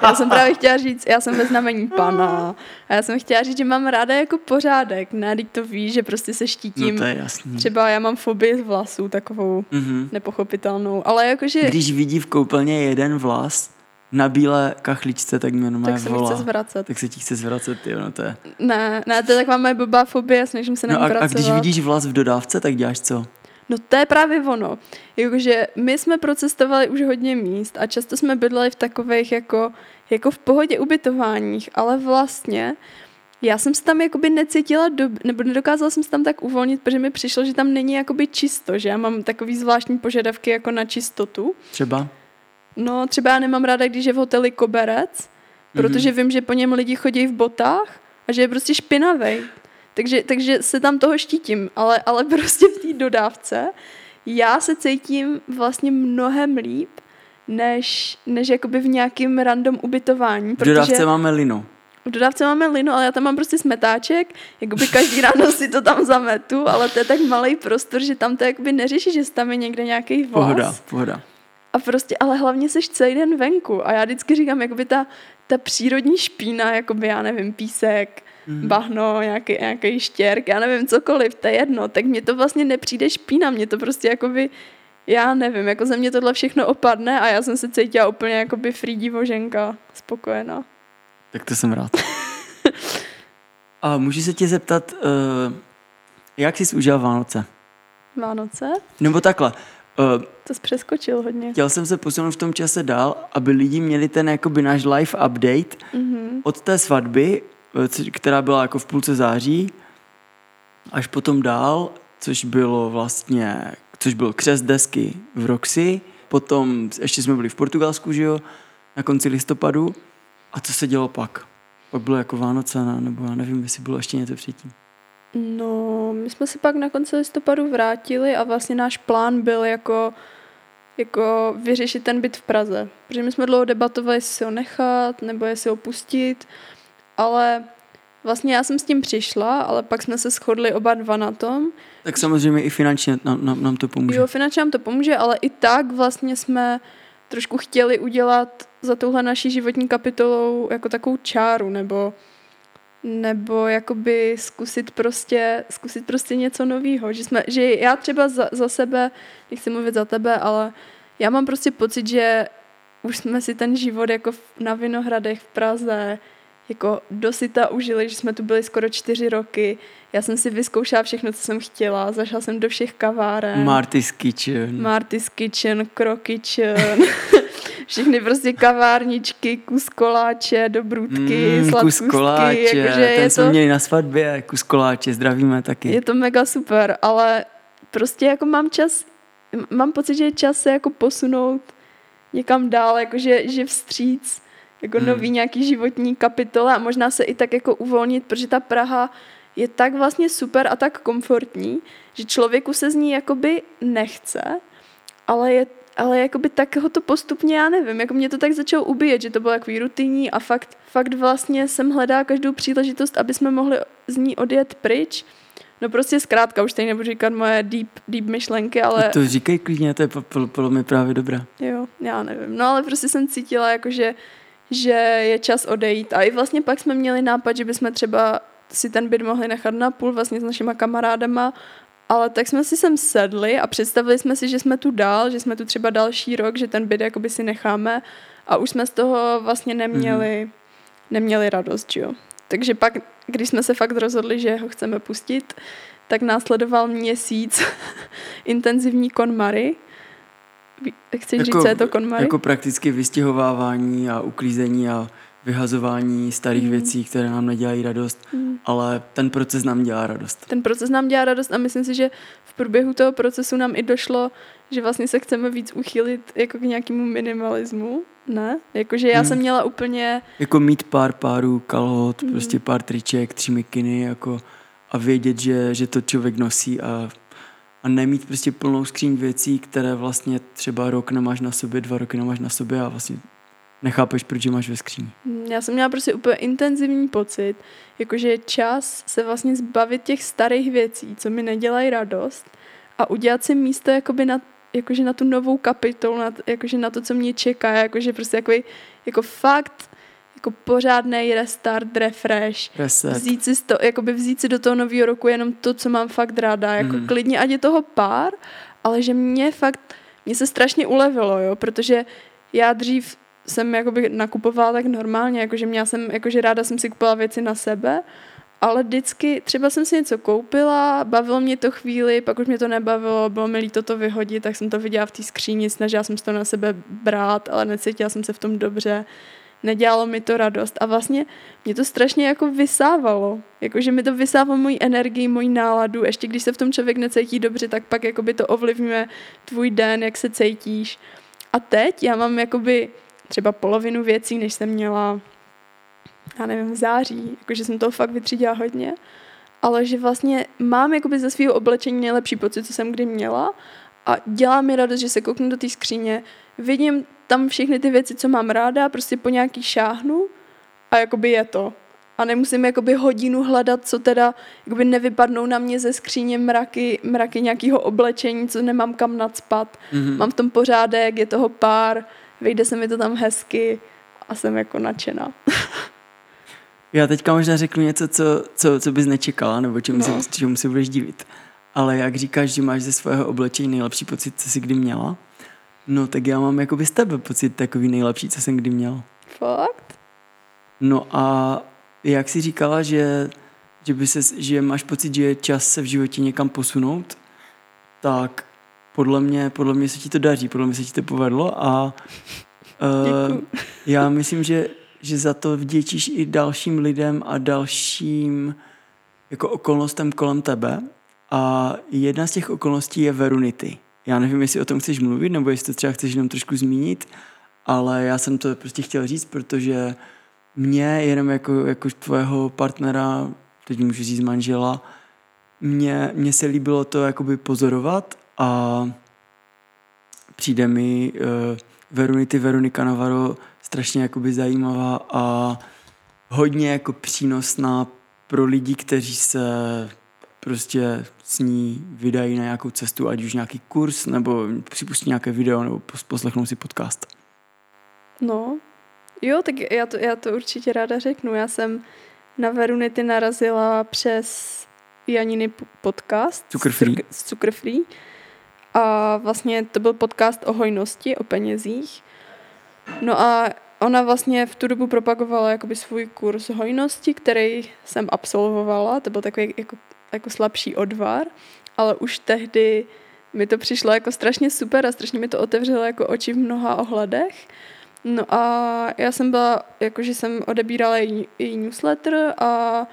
já jsem právě chtěla říct, já jsem ve znamení [laughs] pana a já jsem chtěla říct, že mám ráda jako pořádek, ne, teď to víš, že prostě se No štítím. to je jasný. Třeba já mám fobii z vlasů, takovou Mhm. nepochopitelnou, ale jakože, Když vidí v koupelně jeden vlas na bílé kachličce, tak mě normálně tak se volá. chce zvracet. Tak se ti chce zvracet, ty, no to je. Ne, ne, to je taková moje blbá fobie, snažím se na No a, a když vidíš vlas v dodávce, tak děláš co? No to je právě ono. Jakože my jsme procestovali už hodně míst a často jsme bydleli v takových jako, jako v pohodě ubytováních, ale vlastně já jsem se tam jakoby necítila, do, nebo nedokázala jsem se tam tak uvolnit, protože mi přišlo, že tam není jakoby čisto, že já mám takový zvláštní požadavky jako na čistotu. Třeba? No třeba já nemám ráda, když je v hoteli koberec, protože vím, že po něm lidi chodí v botách a že je prostě špinavý. Takže, takže se tam toho štítím, ale, ale [laughs] prostě v té dodávce já se cítím vlastně mnohem líp, než, než jakoby v nějakým random ubytování. V Protože dodávce máme lino. v dodávce máme lino, ale já tam mám prostě smetáček, jakoby každý ráno si to tam zametu, ale to je tak malý prostor, že tam to jakoby neřeší, že tam je někde nějaký vlas. Pohoda, pohoda. A prostě, ale hlavně seš celý den venku. A já vždycky říkám, jakoby ta, ta přírodní špína, jakoby já nevím, písek, mm. bahno, nějaký, nějaký štěrk, já nevím, cokoliv, to je jedno. Tak mně to vlastně nepřijde špína, mně to prostě jakoby, já nevím, jako ze mě tohle všechno opadne a já jsem se cítila úplně jakoby free divoženka, spokojená. Tak to jsem rád. [laughs] A můžu se tě zeptat, uh, jak jsi užil Vánoce? Vánoce? Nebo takhle, uh, To jsi přeskočil hodně. chtěl jsem se posunout v tom čase dál, aby lidi měli ten jakoby náš live update Mhm. od té svatby, která byla jako v půlce září, až potom dál, což bylo vlastně, což byl křes desky v Roxy, potom ještě jsme byli v Portugalsku, že jo, na konci listopadu. A co se dělo pak? Pak bylo jako Vánoce, ne? nebo já nevím, jestli bylo ještě něco předtím. No, my jsme se pak na konci listopadu vrátili a vlastně náš plán byl jako, jako vyřešit ten byt v Praze. Protože my jsme dlouho debatovali, jestli ho nechat nebo jestli ho pustit, ale vlastně já jsem s tím přišla, ale pak jsme se shodli oba dva na tom. Tak samozřejmě i finančně nám, nám, nám to pomůže. Jo, finančně nám to pomůže, ale i tak vlastně jsme trošku chtěli udělat za touhle naší životní kapitolou jako takovou čáru, nebo nebo jakoby zkusit prostě, zkusit prostě něco nového. Že, jsme, že já třeba za, za sebe, nechci mluvit za tebe, ale já mám prostě pocit, že už jsme si ten život jako na Vinohradech v Praze jako dosyta užili, že jsme tu byli skoro čtyři roky. Já jsem si vyzkoušela všechno, co jsem chtěla. Zašla jsem do všech kaváren. Marty's Kitchen. Marty's Kitchen, Kro Kitchen. [laughs] Všechny prostě kavárničky, kus koláče, dobrůdky, mm, kus koláče, jakože ten jsme to, měli na svatbě, kus koláče, zdravíme taky. Je to mega super, ale prostě jako mám čas, mám pocit, že je čas se jako posunout někam dál, jakože že vstříc jako hmm. nový nějaký životní kapitole a možná se i tak jako uvolnit, protože ta Praha je tak vlastně super a tak komfortní, že člověku se z ní jakoby nechce, ale je ale jakoby tak ho to postupně, já nevím, jako mě to tak začalo ubíjet, že to bylo takový rutinní a fakt, fakt vlastně jsem hledala každou příležitost, aby jsme mohli z ní odjet pryč. No prostě zkrátka, už tady nebudu říkat moje deep, deep myšlenky, ale... To říkej klidně, to je podle mě právě dobré. Jo, já nevím. No ale prostě jsem cítila jako, že je čas odejít. A i vlastně pak jsme měli nápad, že bychom třeba si ten byt mohli nechat na půl vlastně s našima kamarádama, ale tak jsme si sem sedli a představili jsme si, že jsme tu dál, že jsme tu třeba další rok, že ten byt jakoby si necháme a už jsme z toho vlastně neměli, mm. neměli radost, jo. Takže pak, když jsme se fakt rozhodli, že ho chceme pustit, tak následoval měsíc [laughs] intenzivní konmary, Chceš jako, říct, co je to KonMari? Jako prakticky vystěhovávání a uklízení a vyhazování starých mm. věcí, které nám nedělají radost, mm. ale ten proces nám dělá radost. Ten proces nám dělá radost a myslím si, že v průběhu toho procesu nám i došlo, že vlastně se chceme víc uchylit jako k nějakému minimalismu, ne? Jakože já mm. jsem měla úplně... Jako mít pár párů kalhot, mm. prostě pár triček, tři mikiny, jako a vědět, že, že to člověk nosí a a nemít prostě plnou skříň věcí, které vlastně třeba rok nemáš na sobě, dva roky nemáš na sobě a vlastně nechápeš, proč je máš ve skříni. Já jsem měla prostě úplně intenzivní pocit, jakože je čas se vlastně zbavit těch starých věcí, co mi nedělají radost a udělat si místo jakoby na, jakože na tu novou kapitolu, na, jakože na to, co mě čeká, jakože prostě jako, jako fakt jako pořádný restart, refresh. Reset. Vzít si, to, jakoby vzít si do toho nového roku jenom to, co mám fakt ráda. Jako mm. klidně, ať je toho pár, ale že mě fakt, mě se strašně ulevilo, jo, protože já dřív jsem jakoby nakupovala tak normálně, jakože měla jsem, jakože ráda jsem si kupovala věci na sebe, ale vždycky třeba jsem si něco koupila, bavilo mě to chvíli, pak už mě to nebavilo, bylo mi líto to vyhodit, tak jsem to viděla v té skříni, snažila jsem se to na sebe brát, ale necítila jsem se v tom dobře nedělalo mi to radost. A vlastně mě to strašně jako vysávalo, jakože mi to vysávalo moji energii, moji náladu, ještě když se v tom člověk necítí dobře, tak pak jakoby to ovlivňuje tvůj den, jak se cítíš. A teď já mám jakoby třeba polovinu věcí, než jsem měla, já nevím, v září, jakože jsem toho fakt vytřídila hodně, ale že vlastně mám jakoby ze svého oblečení nejlepší pocit, co jsem kdy měla. A dělá mi radost, že se kouknu do té skříně, vidím tam všechny ty věci, co mám ráda, prostě po nějaký šáhnu a jakoby je to. A nemusím jakoby hodinu hledat, co teda jakoby nevypadnou na mě ze skříně mraky, mraky nějakého oblečení, co nemám kam nadspat. Mm-hmm. Mám v tom pořádek, je toho pár, vyjde se mi to tam hezky a jsem jako nadšená. Já teďka možná řeknu něco, co, co, co bys nečekala, nebo čemu, no. si, čemu si budeš divit. Ale jak říkáš, že máš ze svého oblečení nejlepší pocit, co jsi kdy měla, No tak já mám jako z tebe pocit takový nejlepší, co jsem kdy měl. Fakt? No a jak jsi říkala, že, že, by se, že máš pocit, že je čas se v životě někam posunout, tak podle mě, podle mě se ti to daří, podle mě se ti to povedlo a [laughs] uh, já myslím, že, že za to vděčíš i dalším lidem a dalším jako okolnostem kolem tebe a jedna z těch okolností je Verunity. Já nevím, jestli o tom chceš mluvit, nebo jestli to třeba chceš jenom trošku zmínit, ale já jsem to prostě chtěl říct, protože mě jenom jako, jako tvého partnera, teď můžu říct manžela, mě, mně se líbilo to jakoby pozorovat a přijde mi uh, Verunity Veronika Navarro strašně jakoby zajímavá a hodně jako přínosná pro lidi, kteří se prostě s ní vydají na nějakou cestu, ať už nějaký kurz, nebo připustí nějaké video, nebo poslechnou si podcast. No, jo, tak já to, já to určitě ráda řeknu. Já jsem na Verunity narazila přes Janiny podcast. Cukr free. Z Cukr free. A vlastně to byl podcast o hojnosti, o penězích. No a ona vlastně v tu dobu propagovala jakoby svůj kurz hojnosti, který jsem absolvovala, to byl takový jako, jako slabší odvar, ale už tehdy mi to přišlo jako strašně super a strašně mi to otevřelo jako oči v mnoha ohledech. No a já jsem byla, jakože jsem odebírala její, její newsletter a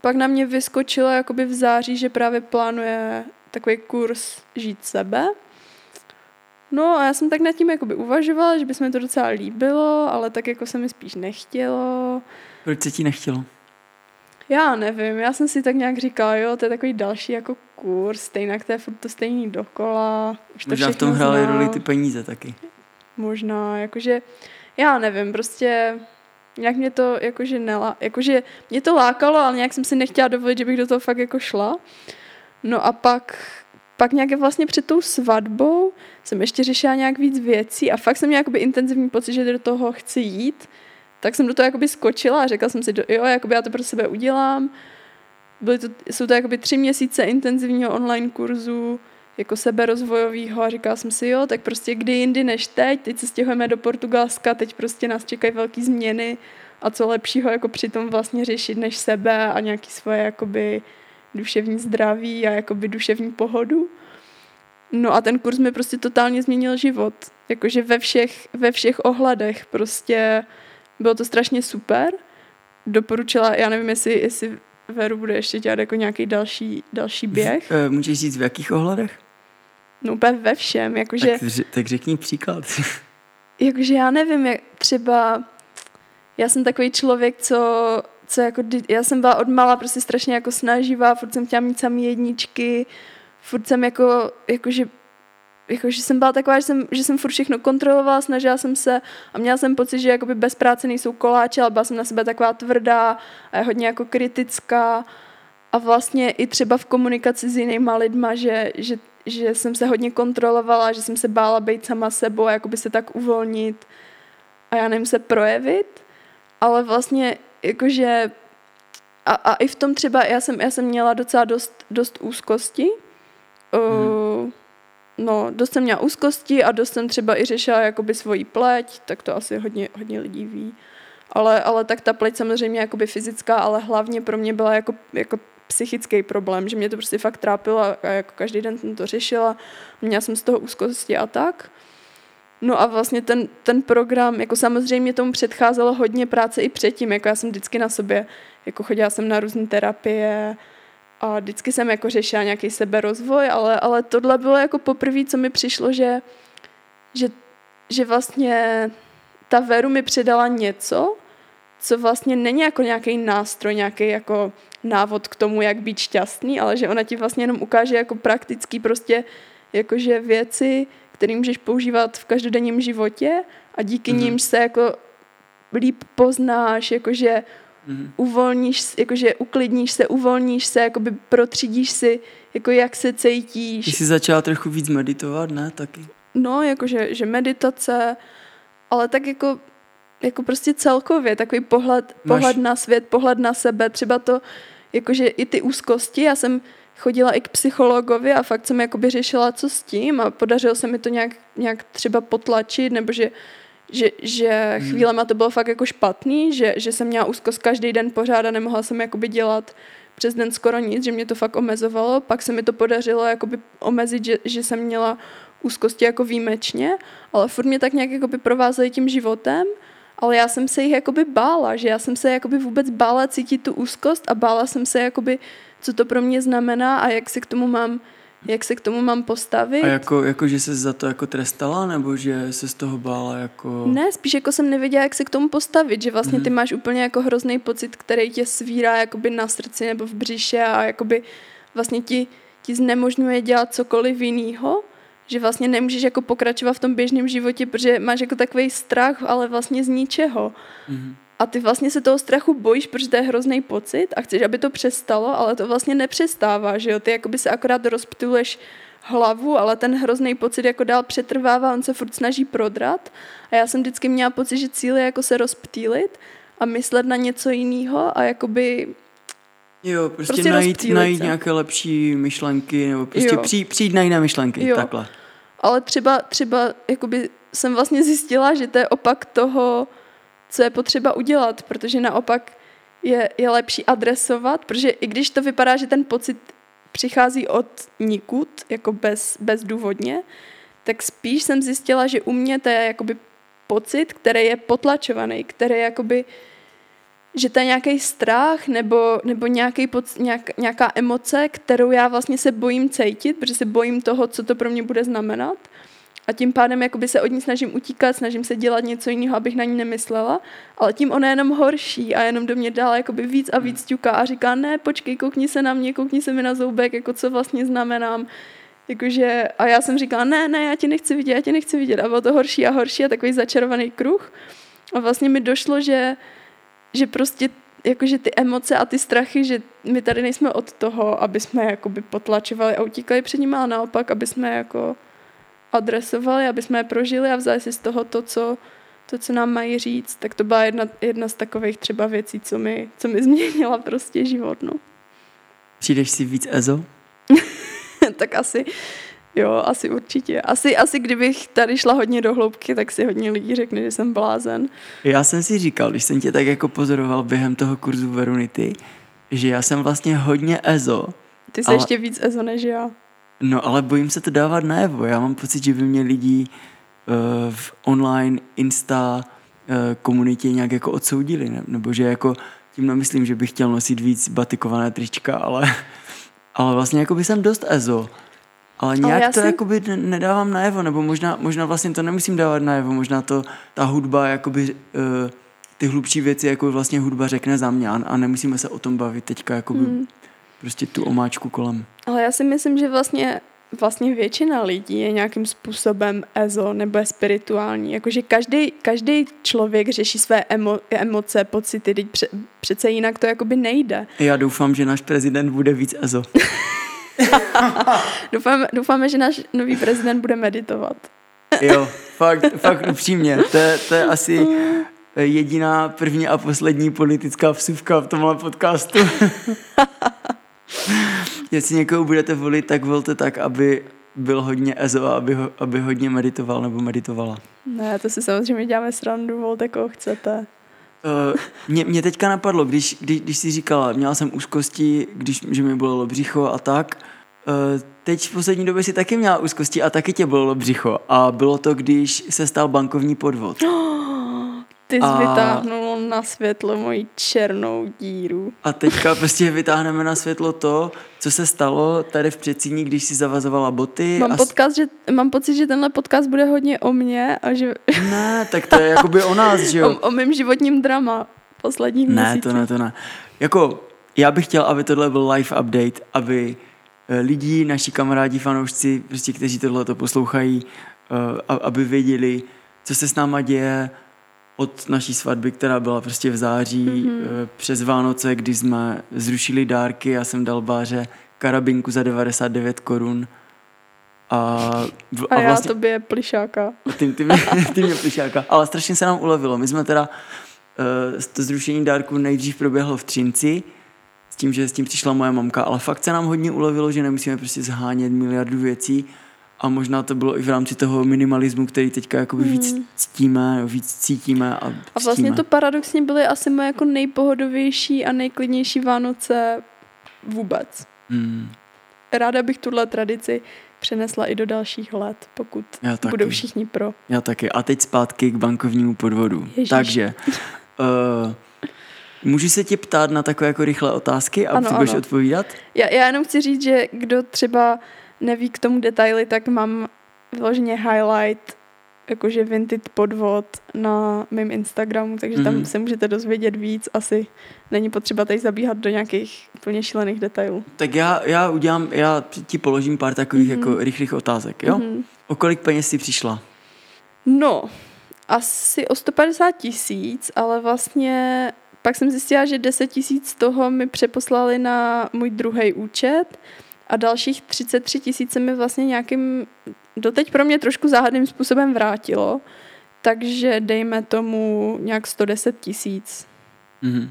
pak na mě vyskočilo jakoby v září, že právě plánuje takový kurz Žít sebe. No a já jsem tak nad tím jakoby uvažovala, že by se mi to docela líbilo, ale tak jako se mi spíš nechtělo. Proč se ti nechtělo? Já nevím, já jsem si tak nějak říkala, jo, to je takový další jako kurz, stejně to je furt to stejný dokola. Už to Možná v tom hrály roli ty peníze taky. Možná, jakože, já nevím, prostě nějak mě to jakože nelá, jakože mě to lákalo, ale nějak jsem si nechtěla dovolit, že bych do toho fakt jako šla. No a pak, pak nějak vlastně před tou svatbou jsem ještě řešila nějak víc věcí a fakt jsem měla jakoby intenzivní pocit, že do toho chci jít. Tak jsem do toho jakoby skočila a řekla jsem si, jo, jakoby já to pro sebe udělám. Byly to, jsou to jakoby tři měsíce intenzivního online kurzu, jako seberozvojovýho a říkala jsem si, jo, tak prostě kdy jindy než teď, teď se stěhujeme do Portugalska, teď prostě nás čekají velké změny a co lepšího jako přitom vlastně řešit než sebe a nějaký svoje jakoby duševní zdraví a jakoby duševní pohodu. No a ten kurz mi prostě totálně změnil život. Jakože ve všech, ve všech ohledech prostě bylo to strašně super. Doporučila, já nevím, jestli, jestli Veru bude ještě dělat jako nějaký další, další běh. Eh, můžeš říct v jakých ohledech? No úplně ve všem, jakože... Tak, tak řekni příklad. [laughs] jakože já nevím, jak třeba... Já jsem takový člověk, co, co jako... Já jsem byla od mala prostě strašně jako snaživá, furt jsem chtěla mít samý jedničky, furt jsem jako, jakože jako, že jsem byla taková, že jsem, že jsem furt všechno kontrolovala, snažila jsem se a měla jsem pocit, že jakoby bez práce nejsou koláče, ale byla jsem na sebe taková tvrdá a je hodně jako kritická. A vlastně i třeba v komunikaci s jinýma lidma, že, že že jsem se hodně kontrolovala, že jsem se bála být sama sebou a jakoby se tak uvolnit a já nevím se projevit, ale vlastně jakože a, a i v tom třeba já jsem, já jsem měla docela dost, dost úzkosti, hmm. uh, no dost jsem měla úzkosti a dost jsem třeba i řešila jakoby svoji pleť, tak to asi hodně, hodně lidí ví. Ale, ale tak ta pleť samozřejmě jakoby fyzická, ale hlavně pro mě byla jako, jako psychický problém, že mě to prostě fakt trápilo a jako každý den jsem to řešila. Měla jsem z toho úzkosti a tak. No a vlastně ten, ten program, jako samozřejmě tomu předcházelo hodně práce i předtím, jako já jsem vždycky na sobě, jako chodila jsem na různé terapie a vždycky jsem jako řešila nějaký seberozvoj, ale, ale tohle bylo jako poprvé, co mi přišlo, že, že, že vlastně ta Veru mi předala něco, co vlastně není jako nějaký nástroj, nějaký jako návod k tomu, jak být šťastný, ale že ona ti vlastně jenom ukáže jako praktický prostě jakože věci, které můžeš používat v každodenním životě a díky mm-hmm. nim se jako líp poznáš, jakože mm-hmm. uvolníš, jakože uklidníš se, uvolníš se, jakoby protřídíš si, jako jak se cítíš. Ty jsi začala trochu víc meditovat, ne? Taky. No, jakože že meditace, ale tak jako jako prostě celkově takový pohled, Máš... pohled na svět, pohled na sebe, třeba to, jakože i ty úzkosti, já jsem chodila i k psychologovi a fakt jsem jakoby řešila, co s tím a podařilo se mi to nějak, nějak třeba potlačit, nebo že, že, že hmm. chvílema to bylo fakt jako špatný, že, že jsem měla úzkost každý den pořád a nemohla jsem jakoby dělat přes den skoro nic, že mě to fakt omezovalo, pak se mi to podařilo jakoby omezit, že, že jsem měla úzkosti jako výjimečně, ale furt mě tak nějak jakoby provázely tím životem ale já jsem se jich jakoby bála, že já jsem se jakoby vůbec bála cítit tu úzkost a bála jsem se jakoby, co to pro mě znamená a jak se k tomu mám jak se k tomu mám postavit. A jako, jako že se za to jako trestala, nebo že se z toho bála jako... Ne, spíš jako jsem nevěděla, jak se k tomu postavit, že vlastně mm-hmm. ty máš úplně jako hrozný pocit, který tě svírá jakoby na srdci nebo v břiše a jakoby vlastně ti, ti znemožňuje dělat cokoliv jinýho že vlastně nemůžeš jako pokračovat v tom běžném životě, protože máš jako takový strach, ale vlastně z ničeho. Mm-hmm. A ty vlastně se toho strachu bojíš, protože to je hrozný pocit a chceš, aby to přestalo, ale to vlastně nepřestává, že jo? Ty jakoby se akorát rozptyluješ hlavu, ale ten hrozný pocit jako dál přetrvává, on se furt snaží prodrat a já jsem vždycky měla pocit, že cíl je jako se rozptýlit a myslet na něco jiného a jakoby Jo, prostě, prostě najít, najít nějaké lepší myšlenky, nebo prostě přijít, přijít na jiné myšlenky, jo. takhle. Ale třeba, třeba jakoby jsem vlastně zjistila, že to je opak toho, co je potřeba udělat, protože naopak je, je lepší adresovat, protože i když to vypadá, že ten pocit přichází od nikud, jako bez, bezdůvodně, tak spíš jsem zjistila, že u mě to je jakoby pocit, který je potlačovaný, který je jakoby, že to je nějaký strach nebo, nebo nějaký poc, nějak, nějaká emoce, kterou já vlastně se bojím cítit, protože se bojím toho, co to pro mě bude znamenat. A tím pádem jakoby se od ní snažím utíkat, snažím se dělat něco jiného, abych na ní nemyslela, ale tím ona je jenom horší a jenom do mě dál jakoby víc a víc ťuká a říká, ne, počkej, koukni se na mě, koukni se mi na zoubek, jako co vlastně znamenám. Jakože, a já jsem říkala, ne, ne, já ti nechci vidět, já ti nechci vidět. A bylo to horší a horší a takový začarovaný kruh. A vlastně mi došlo, že, že prostě jakože ty emoce a ty strachy, že my tady nejsme od toho, aby jsme jakoby potlačovali a utíkali před nimi, ale naopak, aby jsme jako adresovali, aby jsme je prožili a vzali si z toho to, co, to, co nám mají říct. Tak to byla jedna, jedna z takových třeba věcí, co mi, co mi [laughs] změnila prostě život. No. Přijdeš si víc EZO? [laughs] tak asi, jo, asi určitě. Asi, asi kdybych tady šla hodně do hloubky, tak si hodně lidí řekne, že jsem blázen. Já jsem si říkal, když jsem tě tak jako pozoroval během toho kurzu Verunity, že já jsem vlastně hodně EZO. Ty jsi ale... ještě víc EZO než já. No ale bojím se to dávat najevo. Já mám pocit, že by mě lidi uh, v online Insta uh, komunitě nějak jako odsoudili, ne? nebo že jako tím nemyslím, že bych chtěl nosit víc batikované trička, ale, [laughs] ale vlastně jako by jsem dost ezo. Ale nějak ale to jsem... jakoby nedávám najevo, nebo možná, možná vlastně to nemusím dávat najevo, možná to ta hudba, jakoby uh, ty hlubší věci, jako vlastně hudba řekne za mě a nemusíme se o tom bavit teďka jakoby hmm prostě tu omáčku kolem. Ale já si myslím, že vlastně vlastně většina lidí je nějakým způsobem ezo nebo je spirituální. Jakože každý, každý člověk řeší své emo, emoce, pocity, teď pře, přece jinak to jakoby nejde. Já doufám, že náš prezident bude víc ezo. [laughs] [laughs] doufáme, doufáme, že náš nový prezident bude meditovat. jo, [laughs] fakt, fakt upřímně. To, to je asi jediná první a poslední politická vsuvka v tomhle podcastu. [laughs] Jestli někoho budete volit, tak volte tak, aby byl hodně ezo a aby, ho, aby hodně meditoval nebo meditovala. Ne, to si samozřejmě děláme srandu, volte koho chcete. Uh, mě, mě teďka napadlo, když, když, když jsi říkala, měla jsem úzkosti, když, že mi bolelo břicho a tak, uh, teď v poslední době si taky měla úzkosti a taky tě bolelo břicho. A bylo to, když se stal bankovní podvod. [gasps] Ty jsi a... vytáhnul na světlo moji černou díru. A teďka prostě vytáhneme na světlo to, co se stalo tady v předsíní, když si zavazovala boty. Mám, a... podcast, že, mám pocit, že tenhle podcast bude hodně o mně a že... Ne, tak to je [laughs] jakoby o nás, že jo? O, o mém životním drama posledních Ne, měsíců. to ne, to ne. Jako, já bych chtěl, aby tohle byl live update, aby eh, lidi, naši kamarádi, fanoušci, prostě, kteří tohle to poslouchají, eh, aby věděli, co se s náma děje, od naší svatby, která byla prostě v září, mm-hmm. přes Vánoce, kdy jsme zrušili dárky, já jsem dal Báře karabinku za 99 korun. A, a, a vlastně, já tobě plišáka. Ty, ty, [laughs] ty mě plišáka. Ale strašně se nám ulevilo. My jsme teda uh, to zrušení dárku nejdřív proběhlo v Třinci, s tím, že s tím přišla moje mamka, ale fakt se nám hodně ulevilo, že nemusíme prostě zhánět miliardu věcí a možná to bylo i v rámci toho minimalismu, který teďka jakoby hmm. víc ctíme, víc cítíme a A vlastně to paradoxně byly asi moje jako nejpohodovější a nejklidnější Vánoce vůbec. Hmm. Ráda bych tuhle tradici přenesla i do dalších let, pokud budou všichni pro. Já taky. A teď zpátky k bankovnímu podvodu. Ježiš. Takže, uh, [laughs] můžu se tě ptát na takové jako rychlé otázky a ano, ty budeš ano. odpovídat? Já, já jenom chci říct, že kdo třeba neví k tomu detaily, tak mám vyloženě highlight jakože vintage podvod na mém Instagramu, takže mm-hmm. tam mhm. se můžete dozvědět víc. Asi není potřeba tady zabíhat do nějakých úplně šílených detailů. Tak já, já udělám, já ti položím pár takových mm-hmm. jako rychlých otázek, jo? Mm-hmm. O kolik peněz jsi přišla? No, asi o 150 tisíc, ale vlastně pak jsem zjistila, že 10 tisíc z toho mi přeposlali na můj druhý účet, a dalších 33 tisíc se mi vlastně nějakým, doteď pro mě trošku záhadným způsobem vrátilo, takže dejme tomu nějak 110 tisíc. Mm-hmm.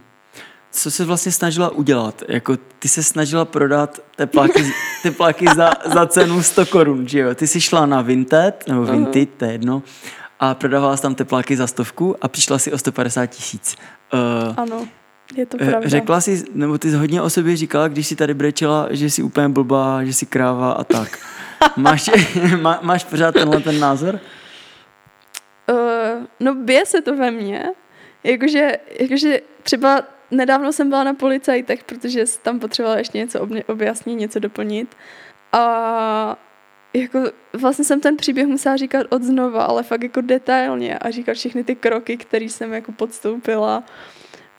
Co se vlastně snažila udělat? Jako ty se snažila prodat tepláky, [laughs] tepláky za, za cenu 100 korun, že jo? Ty jsi šla na Vinted, nebo Vinted, to je jedno, a prodávala tam tepláky za stovku a přišla si o 150 tisíc. Uh, ano, je to pravda. Řekla si, nebo ty jsi hodně o sobě říkala, když si tady brečela, že jsi úplně blbá, že jsi kráva a tak. [laughs] máš, [laughs] má, máš pořád tenhle ten názor? Uh, no bije se to ve mně. Jakože, jakože třeba nedávno jsem byla na policajtech, protože tam potřebovala ještě něco objasnit, něco doplnit. A jako vlastně jsem ten příběh musela říkat od znova, ale fakt jako detailně a říkat všechny ty kroky, které jsem jako podstoupila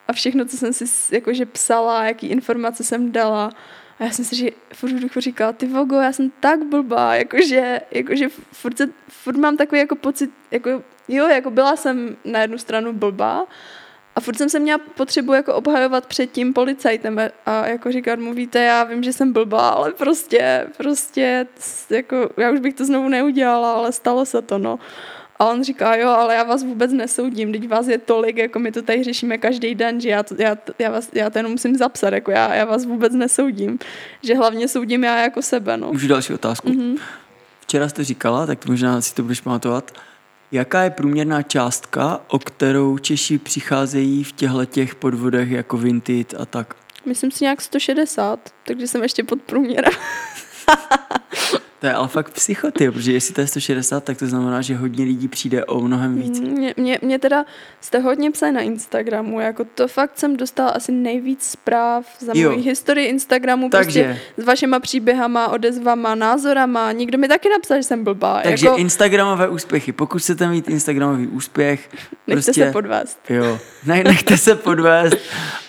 a všechno, co jsem si jakože psala, jaký informace jsem dala. A já jsem si že furt duchu říkala, ty vogo, já jsem tak blbá, jakože, jakože furt, se, furt mám takový jako pocit, jako jo, jako byla jsem na jednu stranu blbá, a furt jsem se měla potřebu jako obhajovat před tím policajtem a jako říkat mu, víte, já vím, že jsem blbá, ale prostě, prostě, jako, já už bych to znovu neudělala, ale stalo se to, no. A on říká, jo, ale já vás vůbec nesoudím, teď vás je tolik, jako my to tady řešíme každý den, že já to, já, já, vás, já to jenom musím zapsat, jako já, já vás vůbec nesoudím, že hlavně soudím já jako sebe, no. Můžu další otázku? Mm-hmm. Včera jste říkala, tak možná si to budeš pamatovat, Jaká je průměrná částka, o kterou Češi přicházejí v těchto těch podvodech jako Vinted a tak? Myslím si nějak 160, takže jsem ještě pod průměrem. [laughs] To je ale fakt psychoty, protože jestli to je 160, tak to znamená, že hodně lidí přijde o mnohem víc. Mě, mě, mě teda jste hodně psali na Instagramu, jako to fakt jsem dostala asi nejvíc zpráv za jo. moji historii Instagramu, Takže. prostě s vašima příběhama, odezvama, názorama. Nikdo mi taky napsal, že jsem blbá. Takže jako... Instagramové úspěchy. Pokud chcete mít Instagramový úspěch, nechte prostě, se podvést. Jo, ne, nechte se podvést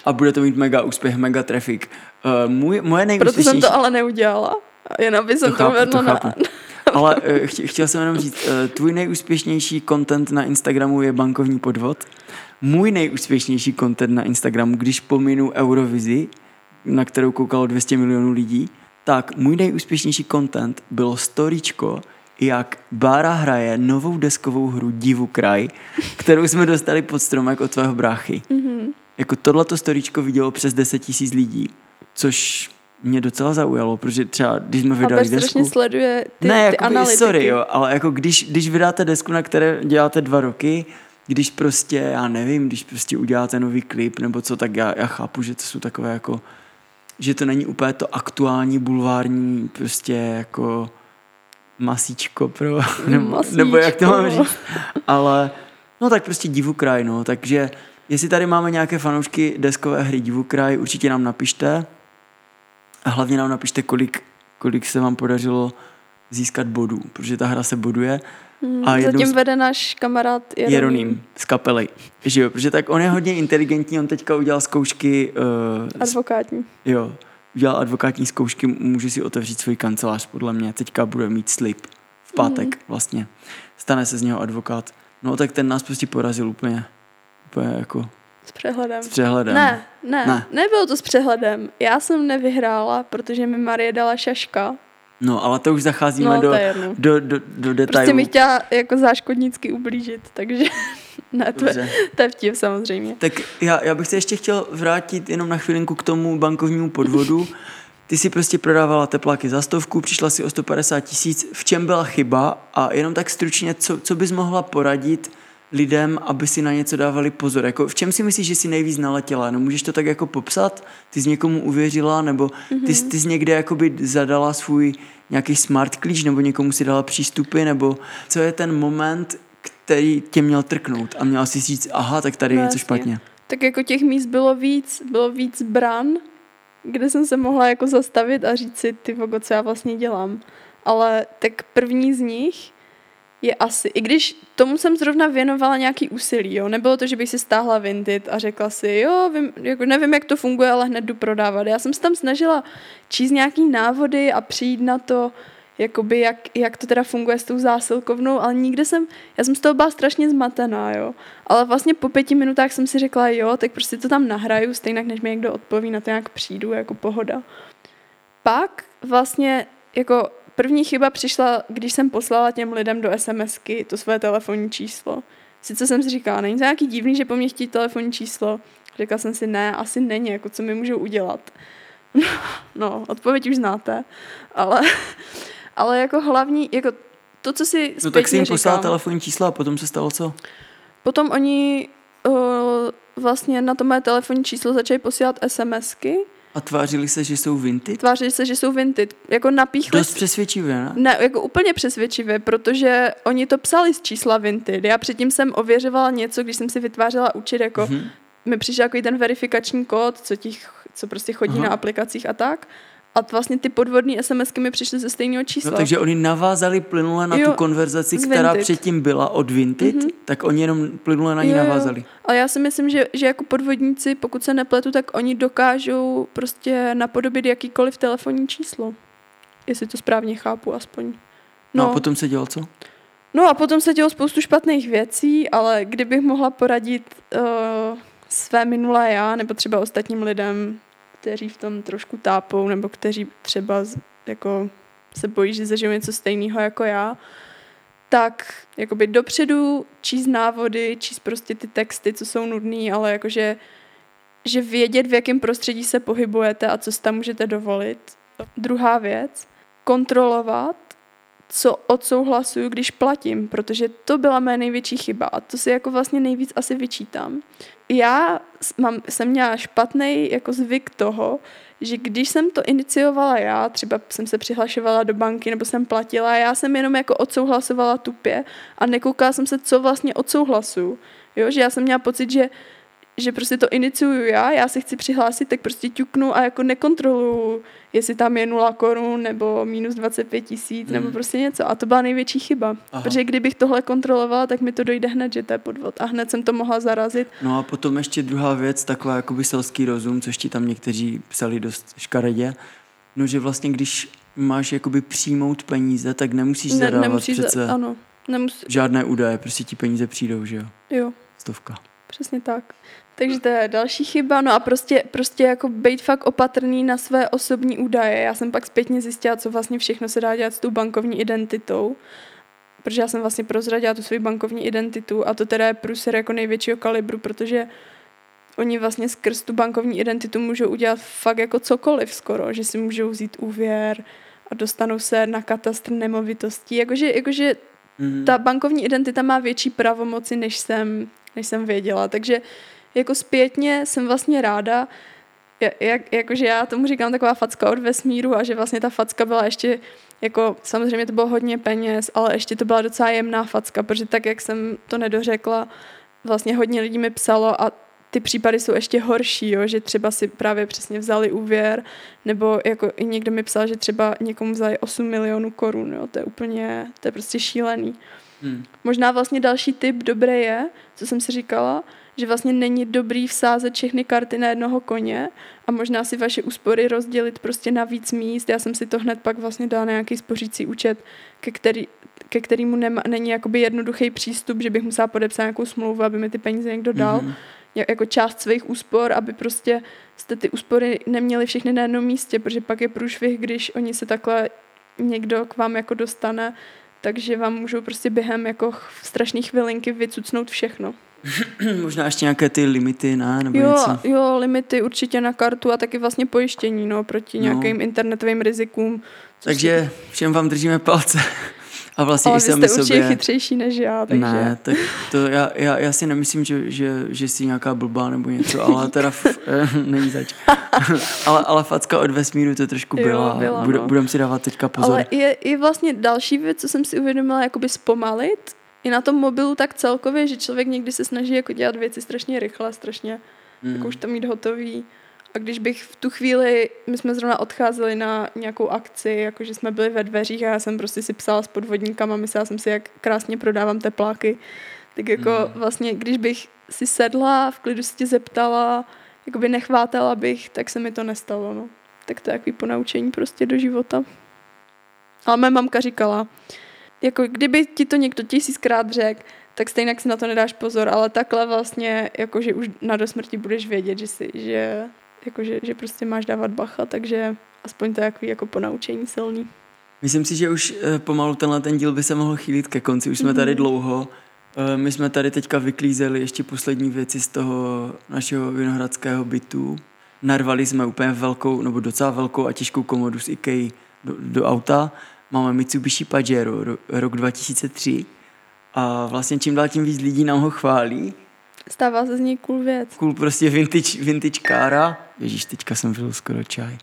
a bude to mít mega úspěch, mega traffic. Uh, můj, moje nejúspěšnější... Proto jsem to ale neudělala. Jen aby jsem to, chápu, to, to na... Ale uh, chtěl jsem jenom říct, uh, tvůj nejúspěšnější content na Instagramu je bankovní podvod. Můj nejúspěšnější content na Instagramu, když pominu Eurovizi, na kterou koukalo 200 milionů lidí, tak můj nejúspěšnější content bylo storičko, jak Bára hraje novou deskovou hru Divu kraj, kterou jsme dostali pod stromek od tvého bráchy. Mm-hmm. Jako tohleto storičko vidělo přes 10 tisíc lidí, což mě docela zaujalo, protože třeba když jsme vydali Albert desku... sleduje ty, ne, ty jako analytiky. sorry, jo, ale jako když, když vydáte desku, na které děláte dva roky, když prostě, já nevím, když prostě uděláte nový klip nebo co, tak já, já chápu, že to jsou takové jako, že to není úplně to aktuální bulvární prostě jako masíčko pro, [laughs] nebo, masíčko. nebo jak to mám říct, ale no tak prostě divu kraj, no, takže jestli tady máme nějaké fanoušky deskové hry divu kraj, určitě nám napište, a hlavně nám napište, kolik, kolik se vám podařilo získat bodů, protože ta hra se boduje. Hmm, a zatím z... vede náš kamarád Jeroným. Jeroným z kapely. Že jo, protože tak on je hodně inteligentní, on teďka udělal zkoušky... Uh, advokátní. Jo, udělal advokátní zkoušky, může si otevřít svůj kancelář, podle mě. Teďka bude mít slip v pátek hmm. vlastně. Stane se z něho advokát. No tak ten nás prostě porazil úplně. Úplně jako s přehledem. S přehledem. Ne, ne, ne, nebylo to s přehledem. Já jsem nevyhrála, protože mi Marie dala šaška. No, ale to už zacházíme no, do, do, do, do detailů. Prostě mi chtěla jako záškodnicky ublížit, takže [laughs] ne, to, je, to je vtip samozřejmě. Tak já, já bych se ještě chtěl vrátit jenom na chvilinku k tomu bankovnímu podvodu. [laughs] Ty si prostě prodávala tepláky za stovku, přišla si o 150 tisíc. V čem byla chyba? A jenom tak stručně, co, co bys mohla poradit lidem, aby si na něco dávali pozor. Jako, v čem si myslíš, že jsi nejvíc naletěla? No, můžeš to tak jako popsat? Ty jsi někomu uvěřila, nebo ty, mm-hmm. ty jsi někde jakoby zadala svůj nějaký smart klíč, nebo někomu si dala přístupy, nebo co je ten moment, který tě měl trknout a měla si říct, aha, tak tady no, je něco špatně. Tak jako těch míst bylo víc, bylo víc bran, kde jsem se mohla jako zastavit a říct si, ty vogo, co já vlastně dělám. Ale tak první z nich je asi, i když tomu jsem zrovna věnovala nějaký úsilí, jo. Nebylo to, že bych si stáhla Vinted a řekla si, jo, vím, jako nevím, jak to funguje, ale hned jdu prodávat. Já jsem se tam snažila číst nějaký návody a přijít na to, jakoby jak, jak to teda funguje s tou zásilkovnou, ale nikde jsem, já jsem z toho byla strašně zmatená, jo. Ale vlastně po pěti minutách jsem si řekla, jo, tak prostě to tam nahraju, stejně než mi někdo odpoví, na to nějak přijdu, jako pohoda. Pak vlastně jako První chyba přišla, když jsem poslala těm lidem do SMSky to své telefonní číslo. Sice jsem si říkala, není to nějaký divný, že po mně chtít telefonní číslo. Řekla jsem si, ne, asi není, jako co mi můžou udělat. [laughs] No, odpověď už znáte, ale, [laughs] ale jako hlavní, jako to, co si No tak si jim poslala telefonní čísla a potom se stalo co? Potom oni uh, vlastně na to moje telefonní číslo začali posílat SMSky. A tvářili se, že jsou vinty? Tvářili se, že jsou vinted. Jako napíchli... Dost přesvědčivě, ne? Ne, jako úplně přesvědčivě, protože oni to psali z čísla Vinted. Já předtím jsem ověřovala něco, když jsem si vytvářela účet, jako Mhm. mi přišel takový ten verifikační kód, co, ti, ch- co prostě chodí Aha. na aplikacích a tak. A vlastně ty podvodní SMSky mi přišly ze stejného čísla. No, takže oni navázali plynule na Jo, tu konverzaci, která Vinted. předtím byla od Vinted, Mhm. tak oni jenom plynule na ní Jo, jo. navázali. Ale já si myslím, že, že jako podvodníci, pokud se nepletu, tak oni dokážou prostě napodobit jakýkoliv telefonní číslo. Jestli to správně chápu aspoň. No, No, a potom se dělo co? no a potom se dělo spoustu špatných věcí, ale kdybych mohla poradit uh, své minulé já, nebo třeba ostatním lidem, kteří v tom trošku tápou, nebo kteří třeba jako se bojí, že zažijou něco stejného jako já, tak jakoby dopředu číst návody, číst prostě ty texty, co jsou nudný, ale jakože že vědět, v jakém prostředí se pohybujete a co si tam můžete dovolit. Druhá věc, kontrolovat, co odsouhlasuju, když platím, protože to byla mé největší chyba a to si jako vlastně nejvíc asi vyčítám. Já mám, jsem měla špatný jako zvyk toho, že když jsem to iniciovala já, třeba jsem se přihlašovala do banky nebo jsem platila, já jsem jenom jako odsouhlasovala tupě a nekoukala jsem se, co vlastně odsouhlasuju. Jo, že já jsem měla pocit, že že prostě to iniciuju já, já se chci přihlásit, tak prostě ťuknu a jako nekontroluju, jestli tam je 0 korun nebo minus 25 tisíc Hmm. nebo prostě něco. A to byla největší chyba. Aha. Protože kdybych tohle kontrolovala, tak mi to dojde hned, že to je podvod. A hned jsem to mohla zarazit. No a potom ještě druhá věc, taková jakoby selský rozum, což ti tam někteří psali dost škaredě, no že vlastně když máš jakoby přijmout peníze, tak nemusíš Ne, zadávat nemusíš za- přece Ano, nemus, žádné údaje, prostě ti peníze přijdou, že jo? jo, Stovka. Přesně tak. Takže to je další chyba, no a prostě, prostě jako být fakt opatrný na své osobní údaje. Já jsem pak zpětně zjistila, co vlastně všechno se dá dělat s tou bankovní identitou, protože já jsem vlastně prozradila tu svou bankovní identitu a to teda je průser jako největšího kalibru, protože oni vlastně skrz tu bankovní identitu můžou udělat fakt jako cokoliv skoro, že si můžou vzít úvěr a dostanou se na katastr nemovitostí. Jakože, jakože Mhm. ta bankovní identita má větší pravomoci, než jsem, než jsem věděla. Takže jako zpětně jsem vlastně ráda, ja- jak, jakože já tomu říkám taková facka od vesmíru a že vlastně ta facka byla ještě, jako samozřejmě to bylo hodně peněz, ale ještě to byla docela jemná facka, protože tak, jak jsem to nedořekla, vlastně hodně lidí mi psalo a ty případy jsou ještě horší, jo, že třeba si právě přesně vzali úvěr, nebo jako i někdo mi psal, že třeba někomu vzali 8 milionů korun, jo, to je úplně, to je prostě šílený. Hmm. Možná vlastně další tip dobré je, co jsem si říkala, že vlastně není dobrý vsázet všechny karty na jednoho koně a možná si vaše úspory rozdělit prostě na víc míst. Já jsem si to hned pak vlastně dala na nějaký spořící účet, ke, který, ke kterému nema, není jakoby jednoduchý přístup, že bych musela podepsat nějakou smlouvu, aby mi ty peníze někdo dal. Ja- jako část svých úspor, aby prostě jste ty úspory neměli všechny na jednom místě, protože pak je průšvih, když oni se takhle někdo k vám jako dostane, takže vám můžou prostě během jako strašný chvilinky vycucnout všechno. [clears throat] Možná ještě nějaké ty limity, ne? Nebo Jo, něco. jo, limity určitě na kartu a taky vlastně pojištění, no, proti No. nějakým internetovým rizikům. Takže všem vám držíme palce. [laughs] A vlastně ale i sami jste určitě sobě. chytřejší než já, takže... Ne, tak to já, já, já si nemyslím, že, že, že jsi nějaká blbá nebo něco, ale teda f, [laughs] eh, není zač. [laughs] ale, ale facka od vesmíru to trošku Jo, byla. byla, Bude, no. Budem si dávat teďka pozor. Ale je, je vlastně další věc, co jsem si uvědomila, jakoby zpomalit. I na tom mobilu tak celkově, že člověk někdy se snaží jako dělat věci strašně rychle, strašně Hmm. jako už to mít hotový. A když bych v tu chvíli, my jsme zrovna odcházeli na nějakou akci, jakože jsme byli ve dveřích a já jsem prostě si psala s podvodníkama, myslela jsem si, jak krásně prodávám tepláky. Tak jako Mm. vlastně, když bych si sedla, v klidu si tě zeptala, jakoby nechvátala bych, tak se mi to nestalo, no. Tak to je takový ponaučení prostě do života. Ale moje mamka říkala, jako kdyby ti to někdo tisíckrát řekl, tak stejně si na to nedáš pozor, ale takhle vlastně, jakože už na dosmrti budeš vědět, že si, že, jakože, že prostě máš dávat bacha, takže aspoň to je takový jako ponaučení silný. Myslím si, že už eh, pomalu tenhle ten díl by se mohl chýlit ke konci. Už jsme tady Mhm. dlouho. Eh, My jsme tady teďka vyklízeli ještě poslední věci z toho našeho vinohradského bytu. Narvali jsme úplně velkou, nebo docela velkou a těžkou komodu z IKEA do, do auta. máme Mitsubishi Pajero, ro, rok 2003 a vlastně čím dál tím víc lidí nám ho chválí. Stává se z něj cool věc. Cool prostě vintage, vintage kára. Ježíš, teďka jsem vyl skoro čaj.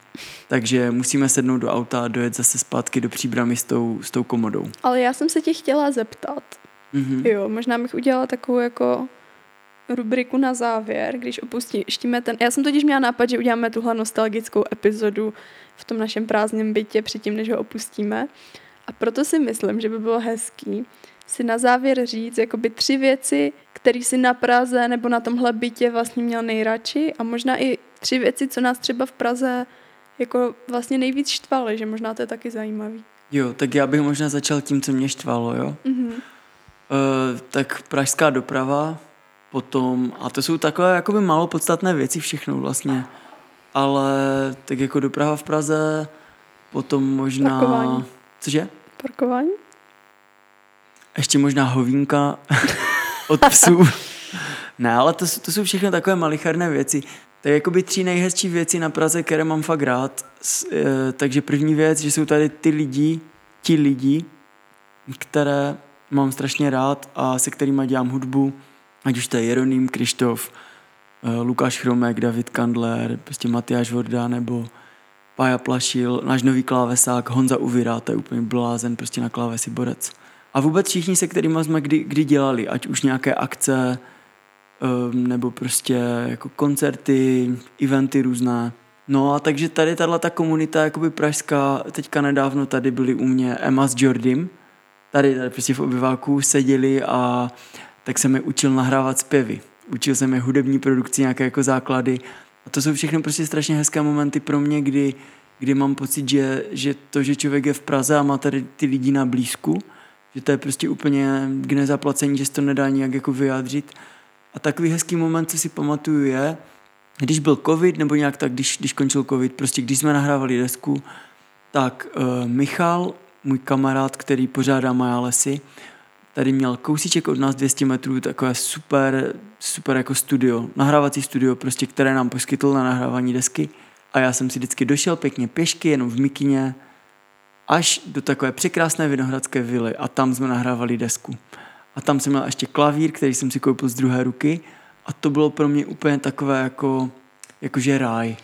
Takže musíme sednout do auta a dojet zase zpátky do příbramy s tou, s tou komodou. Ale já jsem se tě chtěla zeptat. Mhm. Jo, možná bych udělala takovou jako rubriku na závěr, když opustíme ten... Já jsem totiž měla nápad, že uděláme tuhle nostalgickou epizodu v tom našem prázdném bytě předtím, než ho opustíme. A proto si myslím, že by bylo hezký si na závěr říct jakoby tři věci, které si na Praze nebo na tomhle bytě vlastně měl nejradši a možná i tři věci, co nás třeba v Praze jako vlastně nejvíc štvaly, že možná to je taky zajímavý. Jo, tak já bych možná začal tím, co mě štvalo, jo? Mhm. Uh, tak pražská doprava, potom, a to jsou takové jakoby málo podstatné věci všechno vlastně, ale tak jako doprava v Praze, potom možná... Parkování. Cože? Parkování? Ještě možná hovínka [laughs] od psů. [laughs] ne, ale to, jsou- to jsou všechno takové malicharné věci. Tak jakoby tři nejhezčí věci na Praze, které mám fakt rád. S, e, takže první věc, že jsou tady ty lidi, ti lidi, které mám strašně rád a se kterými dělám hudbu. Ať už to je Jeroným, Krištof, e, Lukáš Chromek, David Kandler, prostě Matyáš Vorda nebo Pája Plašil, náš nový klávesák, Honza Uvira, to je úplně blázen, prostě na klávesi borec. A vůbec všichni, se kterými jsme kdy, kdy dělali, ať už nějaké akce, um, nebo prostě jako koncerty, eventy různé. No a takže tady tahle ta komunita jakoby pražská, teďka nedávno tady byli u mě Emma s Jordym, tady, tady prostě v obyváku seděli a tak jsem je učil nahrávat zpěvy. Učil jsem je hudební produkci, nějaké jako základy. A to jsou všechno prostě strašně hezké momenty pro mě, kdy, kdy mám pocit, že, že to, že člověk je v Praze a má tady ty lidi na blízku, že to je prostě úplně k nezaplacení, že se to nedá nijak jako vyjádřit. A takový hezký moment, co si pamatuju, je, když byl covid, nebo nějak tak, když, když končil covid, prostě když jsme nahrávali desku, tak uh, Michal, můj kamarád, který pořádá Maja lesy, tady měl kousíček od nás 200 metrů, takové super, super jako studio, nahrávací studio, prostě, které nám poskytl na nahrávání desky. A já jsem si vždycky došel pěkně pěšky, jenom v mikině, až do takové překrásné vinohradské vily a tam jsme nahrávali desku. A tam jsem měl ještě klavír, který jsem si koupil z druhé ruky a to bylo pro mě úplně takové jako, jakože ráj.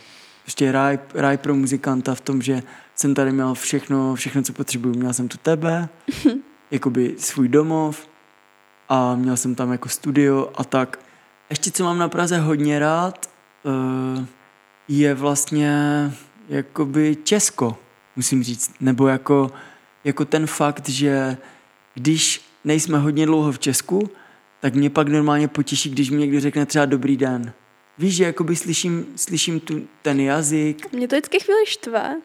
Prostě ráj, ráj pro muzikanta v tom, že jsem tady měl všechno, všechno, co potřebuju. Měl jsem tu tebe, [laughs] jakoby svůj domov a měl jsem tam jako studio a tak. Ještě co mám na Praze hodně rád, eh, je vlastně jakoby Česko, musím říct. Nebo jako, jako ten fakt, že když nejsme hodně dlouho v Česku, tak mě pak normálně potěší, když mi někdo řekne třeba dobrý den. Víš, že jakoby slyším, slyším tu, ten jazyk. Mě to vždycky chvíli štve.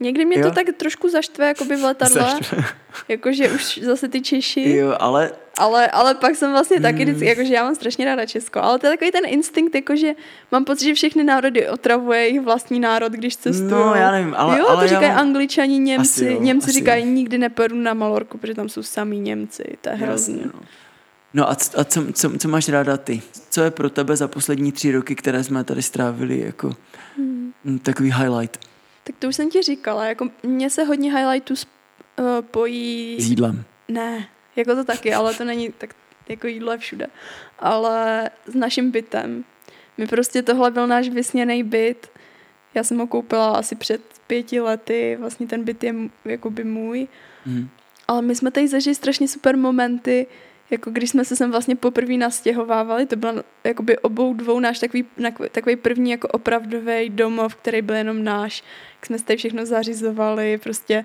Někdy mě Jo? to tak trošku zaštve, jakoby v letadle, [laughs] jakože už zase ty Češi. Jo, ale Ale, ale pak jsem vlastně taky Hmm. vždycky, jakože já mám strašně ráda Česko, ale to je takový ten instinkt, jakože mám pocit, že všechny národy otravuje jejich vlastní národ, když cestují. No, já nevím, ale- Jo, ale to říkají mám- angličani, Němci, Asi jo, Němci asi říkají, jo. nikdy nepojedu na Malorku, protože tam jsou samý Němci, to je. Jasně, no. No a, a co, co, co máš ráda ty? Co je pro tebe za poslední tři roky, které jsme tady strávili jako Hmm. mm, takový highlight Tak to už jsem ti říkala, jako mně se hodně highlightů uh, pojí... s jídlem? Ne, jako to taky, ale to není tak jako jídlo je všude. Ale s naším bytem. My prostě tohle byl náš vysněný byt. Já jsem ho koupila asi před pěti lety. Vlastně ten byt je jakoby můj. Mhm. Ale my jsme tady zažili strašně super momenty, jako když jsme se sem vlastně poprvé nastěhovávali, to byl jakoby obou dvou náš takový, takový první jako opravdový domov, který byl jenom náš. Jak jsme si tady všechno zařizovali, prostě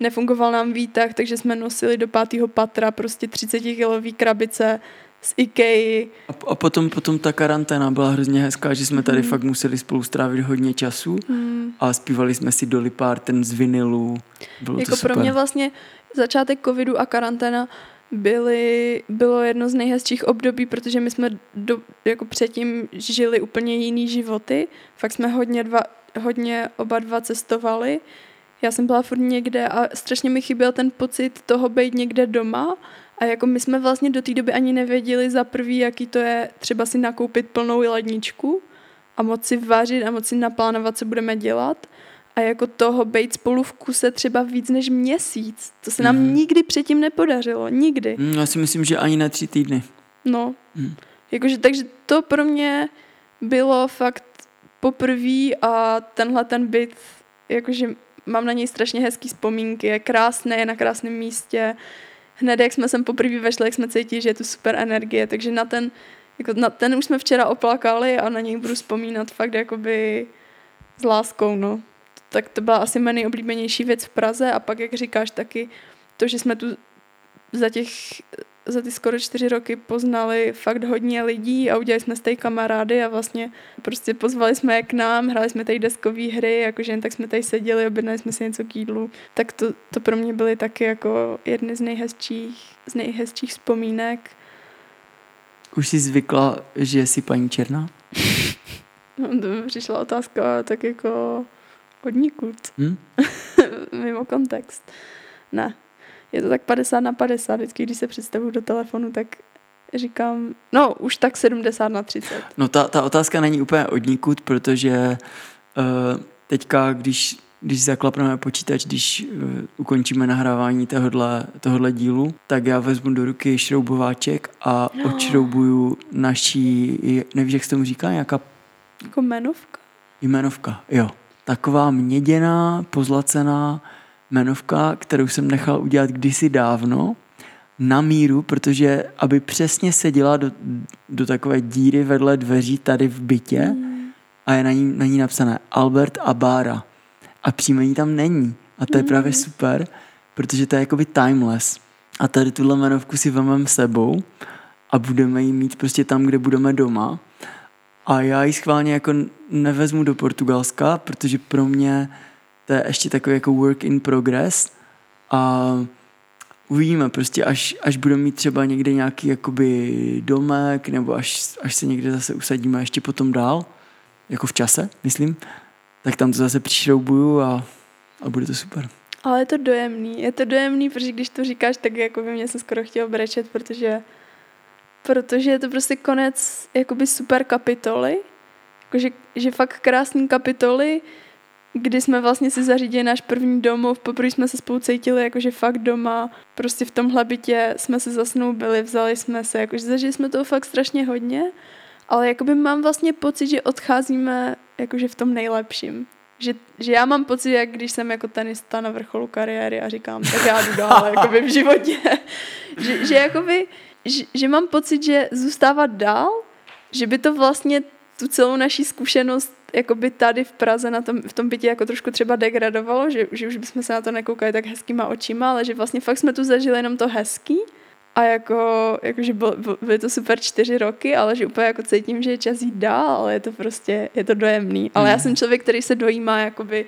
nefungoval nám výtah, takže jsme nosili do pátého patra prostě 30 kilový krabice z Ikea. A, a potom, potom ta karanténa byla hrozně hezká, že jsme tady Mhm. fakt museli spolu strávit hodně času Hmm. a zpívali jsme si Dolly Parton z vinilu. Bylo Jako to super. pro mě vlastně začátek covidu a karanténa byly, bylo jedno z nejhezčích období, protože my jsme do, jako předtím žili úplně jiný životy. Fakt jsme hodně, dva, hodně oba dva cestovali. Já jsem byla furt někde a strašně mi chyběl ten pocit toho být někde doma. A jako my jsme vlastně do té doby ani nevěděli za prvý, jaký to je třeba si nakoupit plnou ledničku a moci vařit a moci naplánovat, co budeme dělat. A jako toho být spolu v kuse třeba víc než měsíc. To se nám Mhm. nikdy předtím nepodařilo. Nikdy. Mm, Já si myslím, že ani na tři týdny. No. Mm. Jakože, takže to pro mě bylo fakt poprvé a tenhle ten byt, jakože mám na něj strašně hezký vzpomínky, je krásný, je na krásném místě. Hned, jak jsme sem poprvé vešli, jak jsme cítili, že je tu super energie, takže na ten, jako na ten už jsme včera oplakali a na něj budu vzpomínat fakt jakoby s láskou, no. Tak to byla asi moje nejoblíbenější věc v Praze a pak, jak říkáš, taky to, že jsme tu za těch za ty skoro čtyři roky poznali fakt hodně lidí a udělali jsme z té kamarády a vlastně prostě pozvali jsme je k nám, hráli jsme tady deskové hry, jakože jen tak jsme tady seděli, objednali jsme si něco k jídlu. Tak to, to pro mě byly taky jako jedny z nejhezčích, z nejhezčích vzpomínek. Už jsi zvykla, že jsi paní Černá? [laughs] No, to mi přišla otázka tak jako od nikud, Hm? [laughs] mimo kontext. Ne, je to tak 50 na 50, vždycky, když se představuju do telefonu, tak říkám, no už tak 70 na 30. No ta, ta otázka není úplně odnikud, protože uh, teďka, když, když zaklapneme počítač, když uh, ukončíme nahrávání tohohle, tohohle dílu, tak já vezmu do ruky šroubováček a No. [gasps] odšroubuju naší, nevíš, jak se tomu říká, nějaká Jako jmenovka? jmenovka, jo. Taková měděná, pozlacená jmenovka, kterou jsem nechal udělat kdysi dávno, na míru, protože aby přesně seděla do, do takové díry vedle dveří tady v bytě Mm. a je na ní, na ní napsané Albert a Bára. A příjmení tam není. A to je Mm. právě super, protože to je jakoby timeless. A tady tuhle jmenovku si vememe sebou a budeme ji mít prostě tam, kde budeme doma. A já ji schválně jako nevezmu do Portugalska, protože pro mě to je ještě takový jako work in progress a uvidíme prostě, až, až budeme mít třeba někde nějaký jakoby domek, nebo až, až se někde zase usadíme ještě potom dál, jako v čase, myslím, tak tam to zase přišroubuju a, a bude to super. Ale je to dojemný. Je to dojemný, protože když to říkáš, tak jako by mě se skoro chtělo brečet, protože, protože je to prostě konec jakoby super kapitoly. Jakože, že fakt krásný kapitoly, kdy jsme vlastně si zařídili náš první domov, poprvé jsme se spolu cítili jakože fakt doma, prostě v tomhle bytě jsme se zasnoubili, vzali jsme se, jakože zažili jsme toho fakt strašně hodně, ale jakoby mám vlastně pocit, že odcházíme jakože v tom nejlepším. Že, že já mám pocit, jak když jsem jako tenista na vrcholu kariéry a říkám, tak já jdu dál jakoby v životě. [laughs] že, že jakoby, že, že mám pocit, že zůstávat dál, že by to vlastně tu celou naší zkušenost jakoby tady v Praze na tom, v tom bytě jako trošku třeba degradovalo, že, že už bychom se na to nekoukali tak hezkýma očima, ale že vlastně fakt jsme tu zažili jenom to hezký a jako, jakože byl, byl- byly to super čtyři roky, ale že úplně jako cítím, že je čas jít dál, ale je to prostě, je to dojemný. Ale já Mhm. jsem člověk, který se dojímá jakoby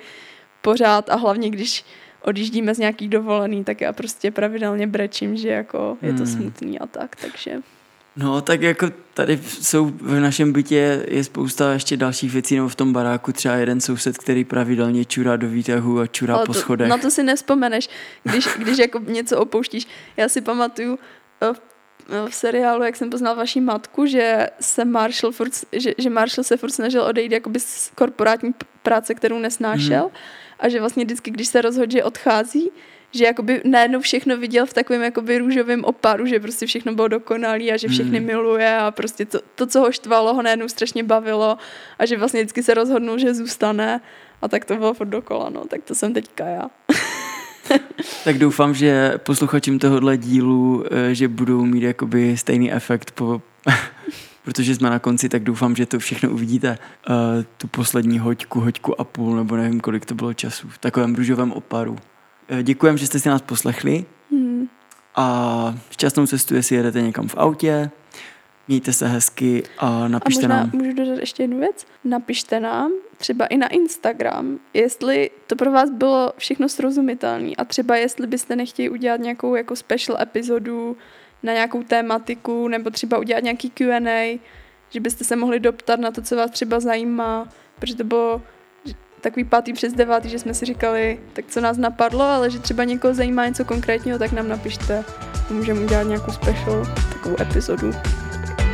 pořád a hlavně když odjíždíme z nějaký dovolený, tak já prostě pravidelně brečím, že jako je to Hmm. smutný a tak, takže No, tak jako tady jsou v našem bytě je spousta ještě dalších věcí, nebo v tom baráku třeba jeden soused, který pravidelně čurá do výtahu a čurá Ale po to, schodech. na to si nevzpomeneš, když, když jako něco opouštíš. Já si pamatuju eh, v, v seriálu, jak jsem poznal vaši matku, že se Marshall, furt, že, že Marshall se furt snažil odejít jakoby z korporátní práce, kterou nesnášel Mhm. A že vlastně vždycky, když se rozhodl, že odchází, že jakoby najednou všechno viděl v takovém jakoby růžovém oparu, že prostě všechno bylo dokonalý a že všechny Hmm. miluje a prostě to, to, co ho štvalo, ho najednou strašně bavilo a že vlastně vždycky se rozhodnul, že zůstane a tak to bylo furt dokola, no, tak to jsem teďka já. [laughs] Tak doufám, že posluchačům tohohle dílu, eh, že budou mít jakoby stejný efekt po, protože jsme na konci, tak doufám, že to všechno uvidíte. Uh, tu poslední hoďku, hoďku a půl, nebo nevím, kolik to bylo času, v takovém růžovém oparu. Uh, děkujem, že jste si nás poslechli Hmm. a šťastnou cestu, jestli jedete někam v autě. Mějte se hezky a A napište možná nám. můžu dodat ještě jednu věc? Napište nám třeba i na Instagram, jestli to pro vás bylo všechno srozumitelné a třeba jestli byste nechtěli udělat nějakou jako special epizodu na nějakou tématiku nebo třeba udělat nějaký Q&A, že byste se mohli doptat na to, co vás třeba zajímá, protože to bylo takový pátý přes devátý, že jsme si říkali, tak co nás napadlo, ale že třeba někoho zajímá něco konkrétního, tak nám napište. Můžeme udělat nějakou special takovou epizodu.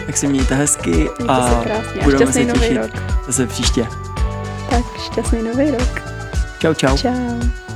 Tak se mějte hezky Mějte se a krásně a budeme šťastný se nový těšit rok. zase příště. Tak šťastný nový rok. Čau, čau. Čau.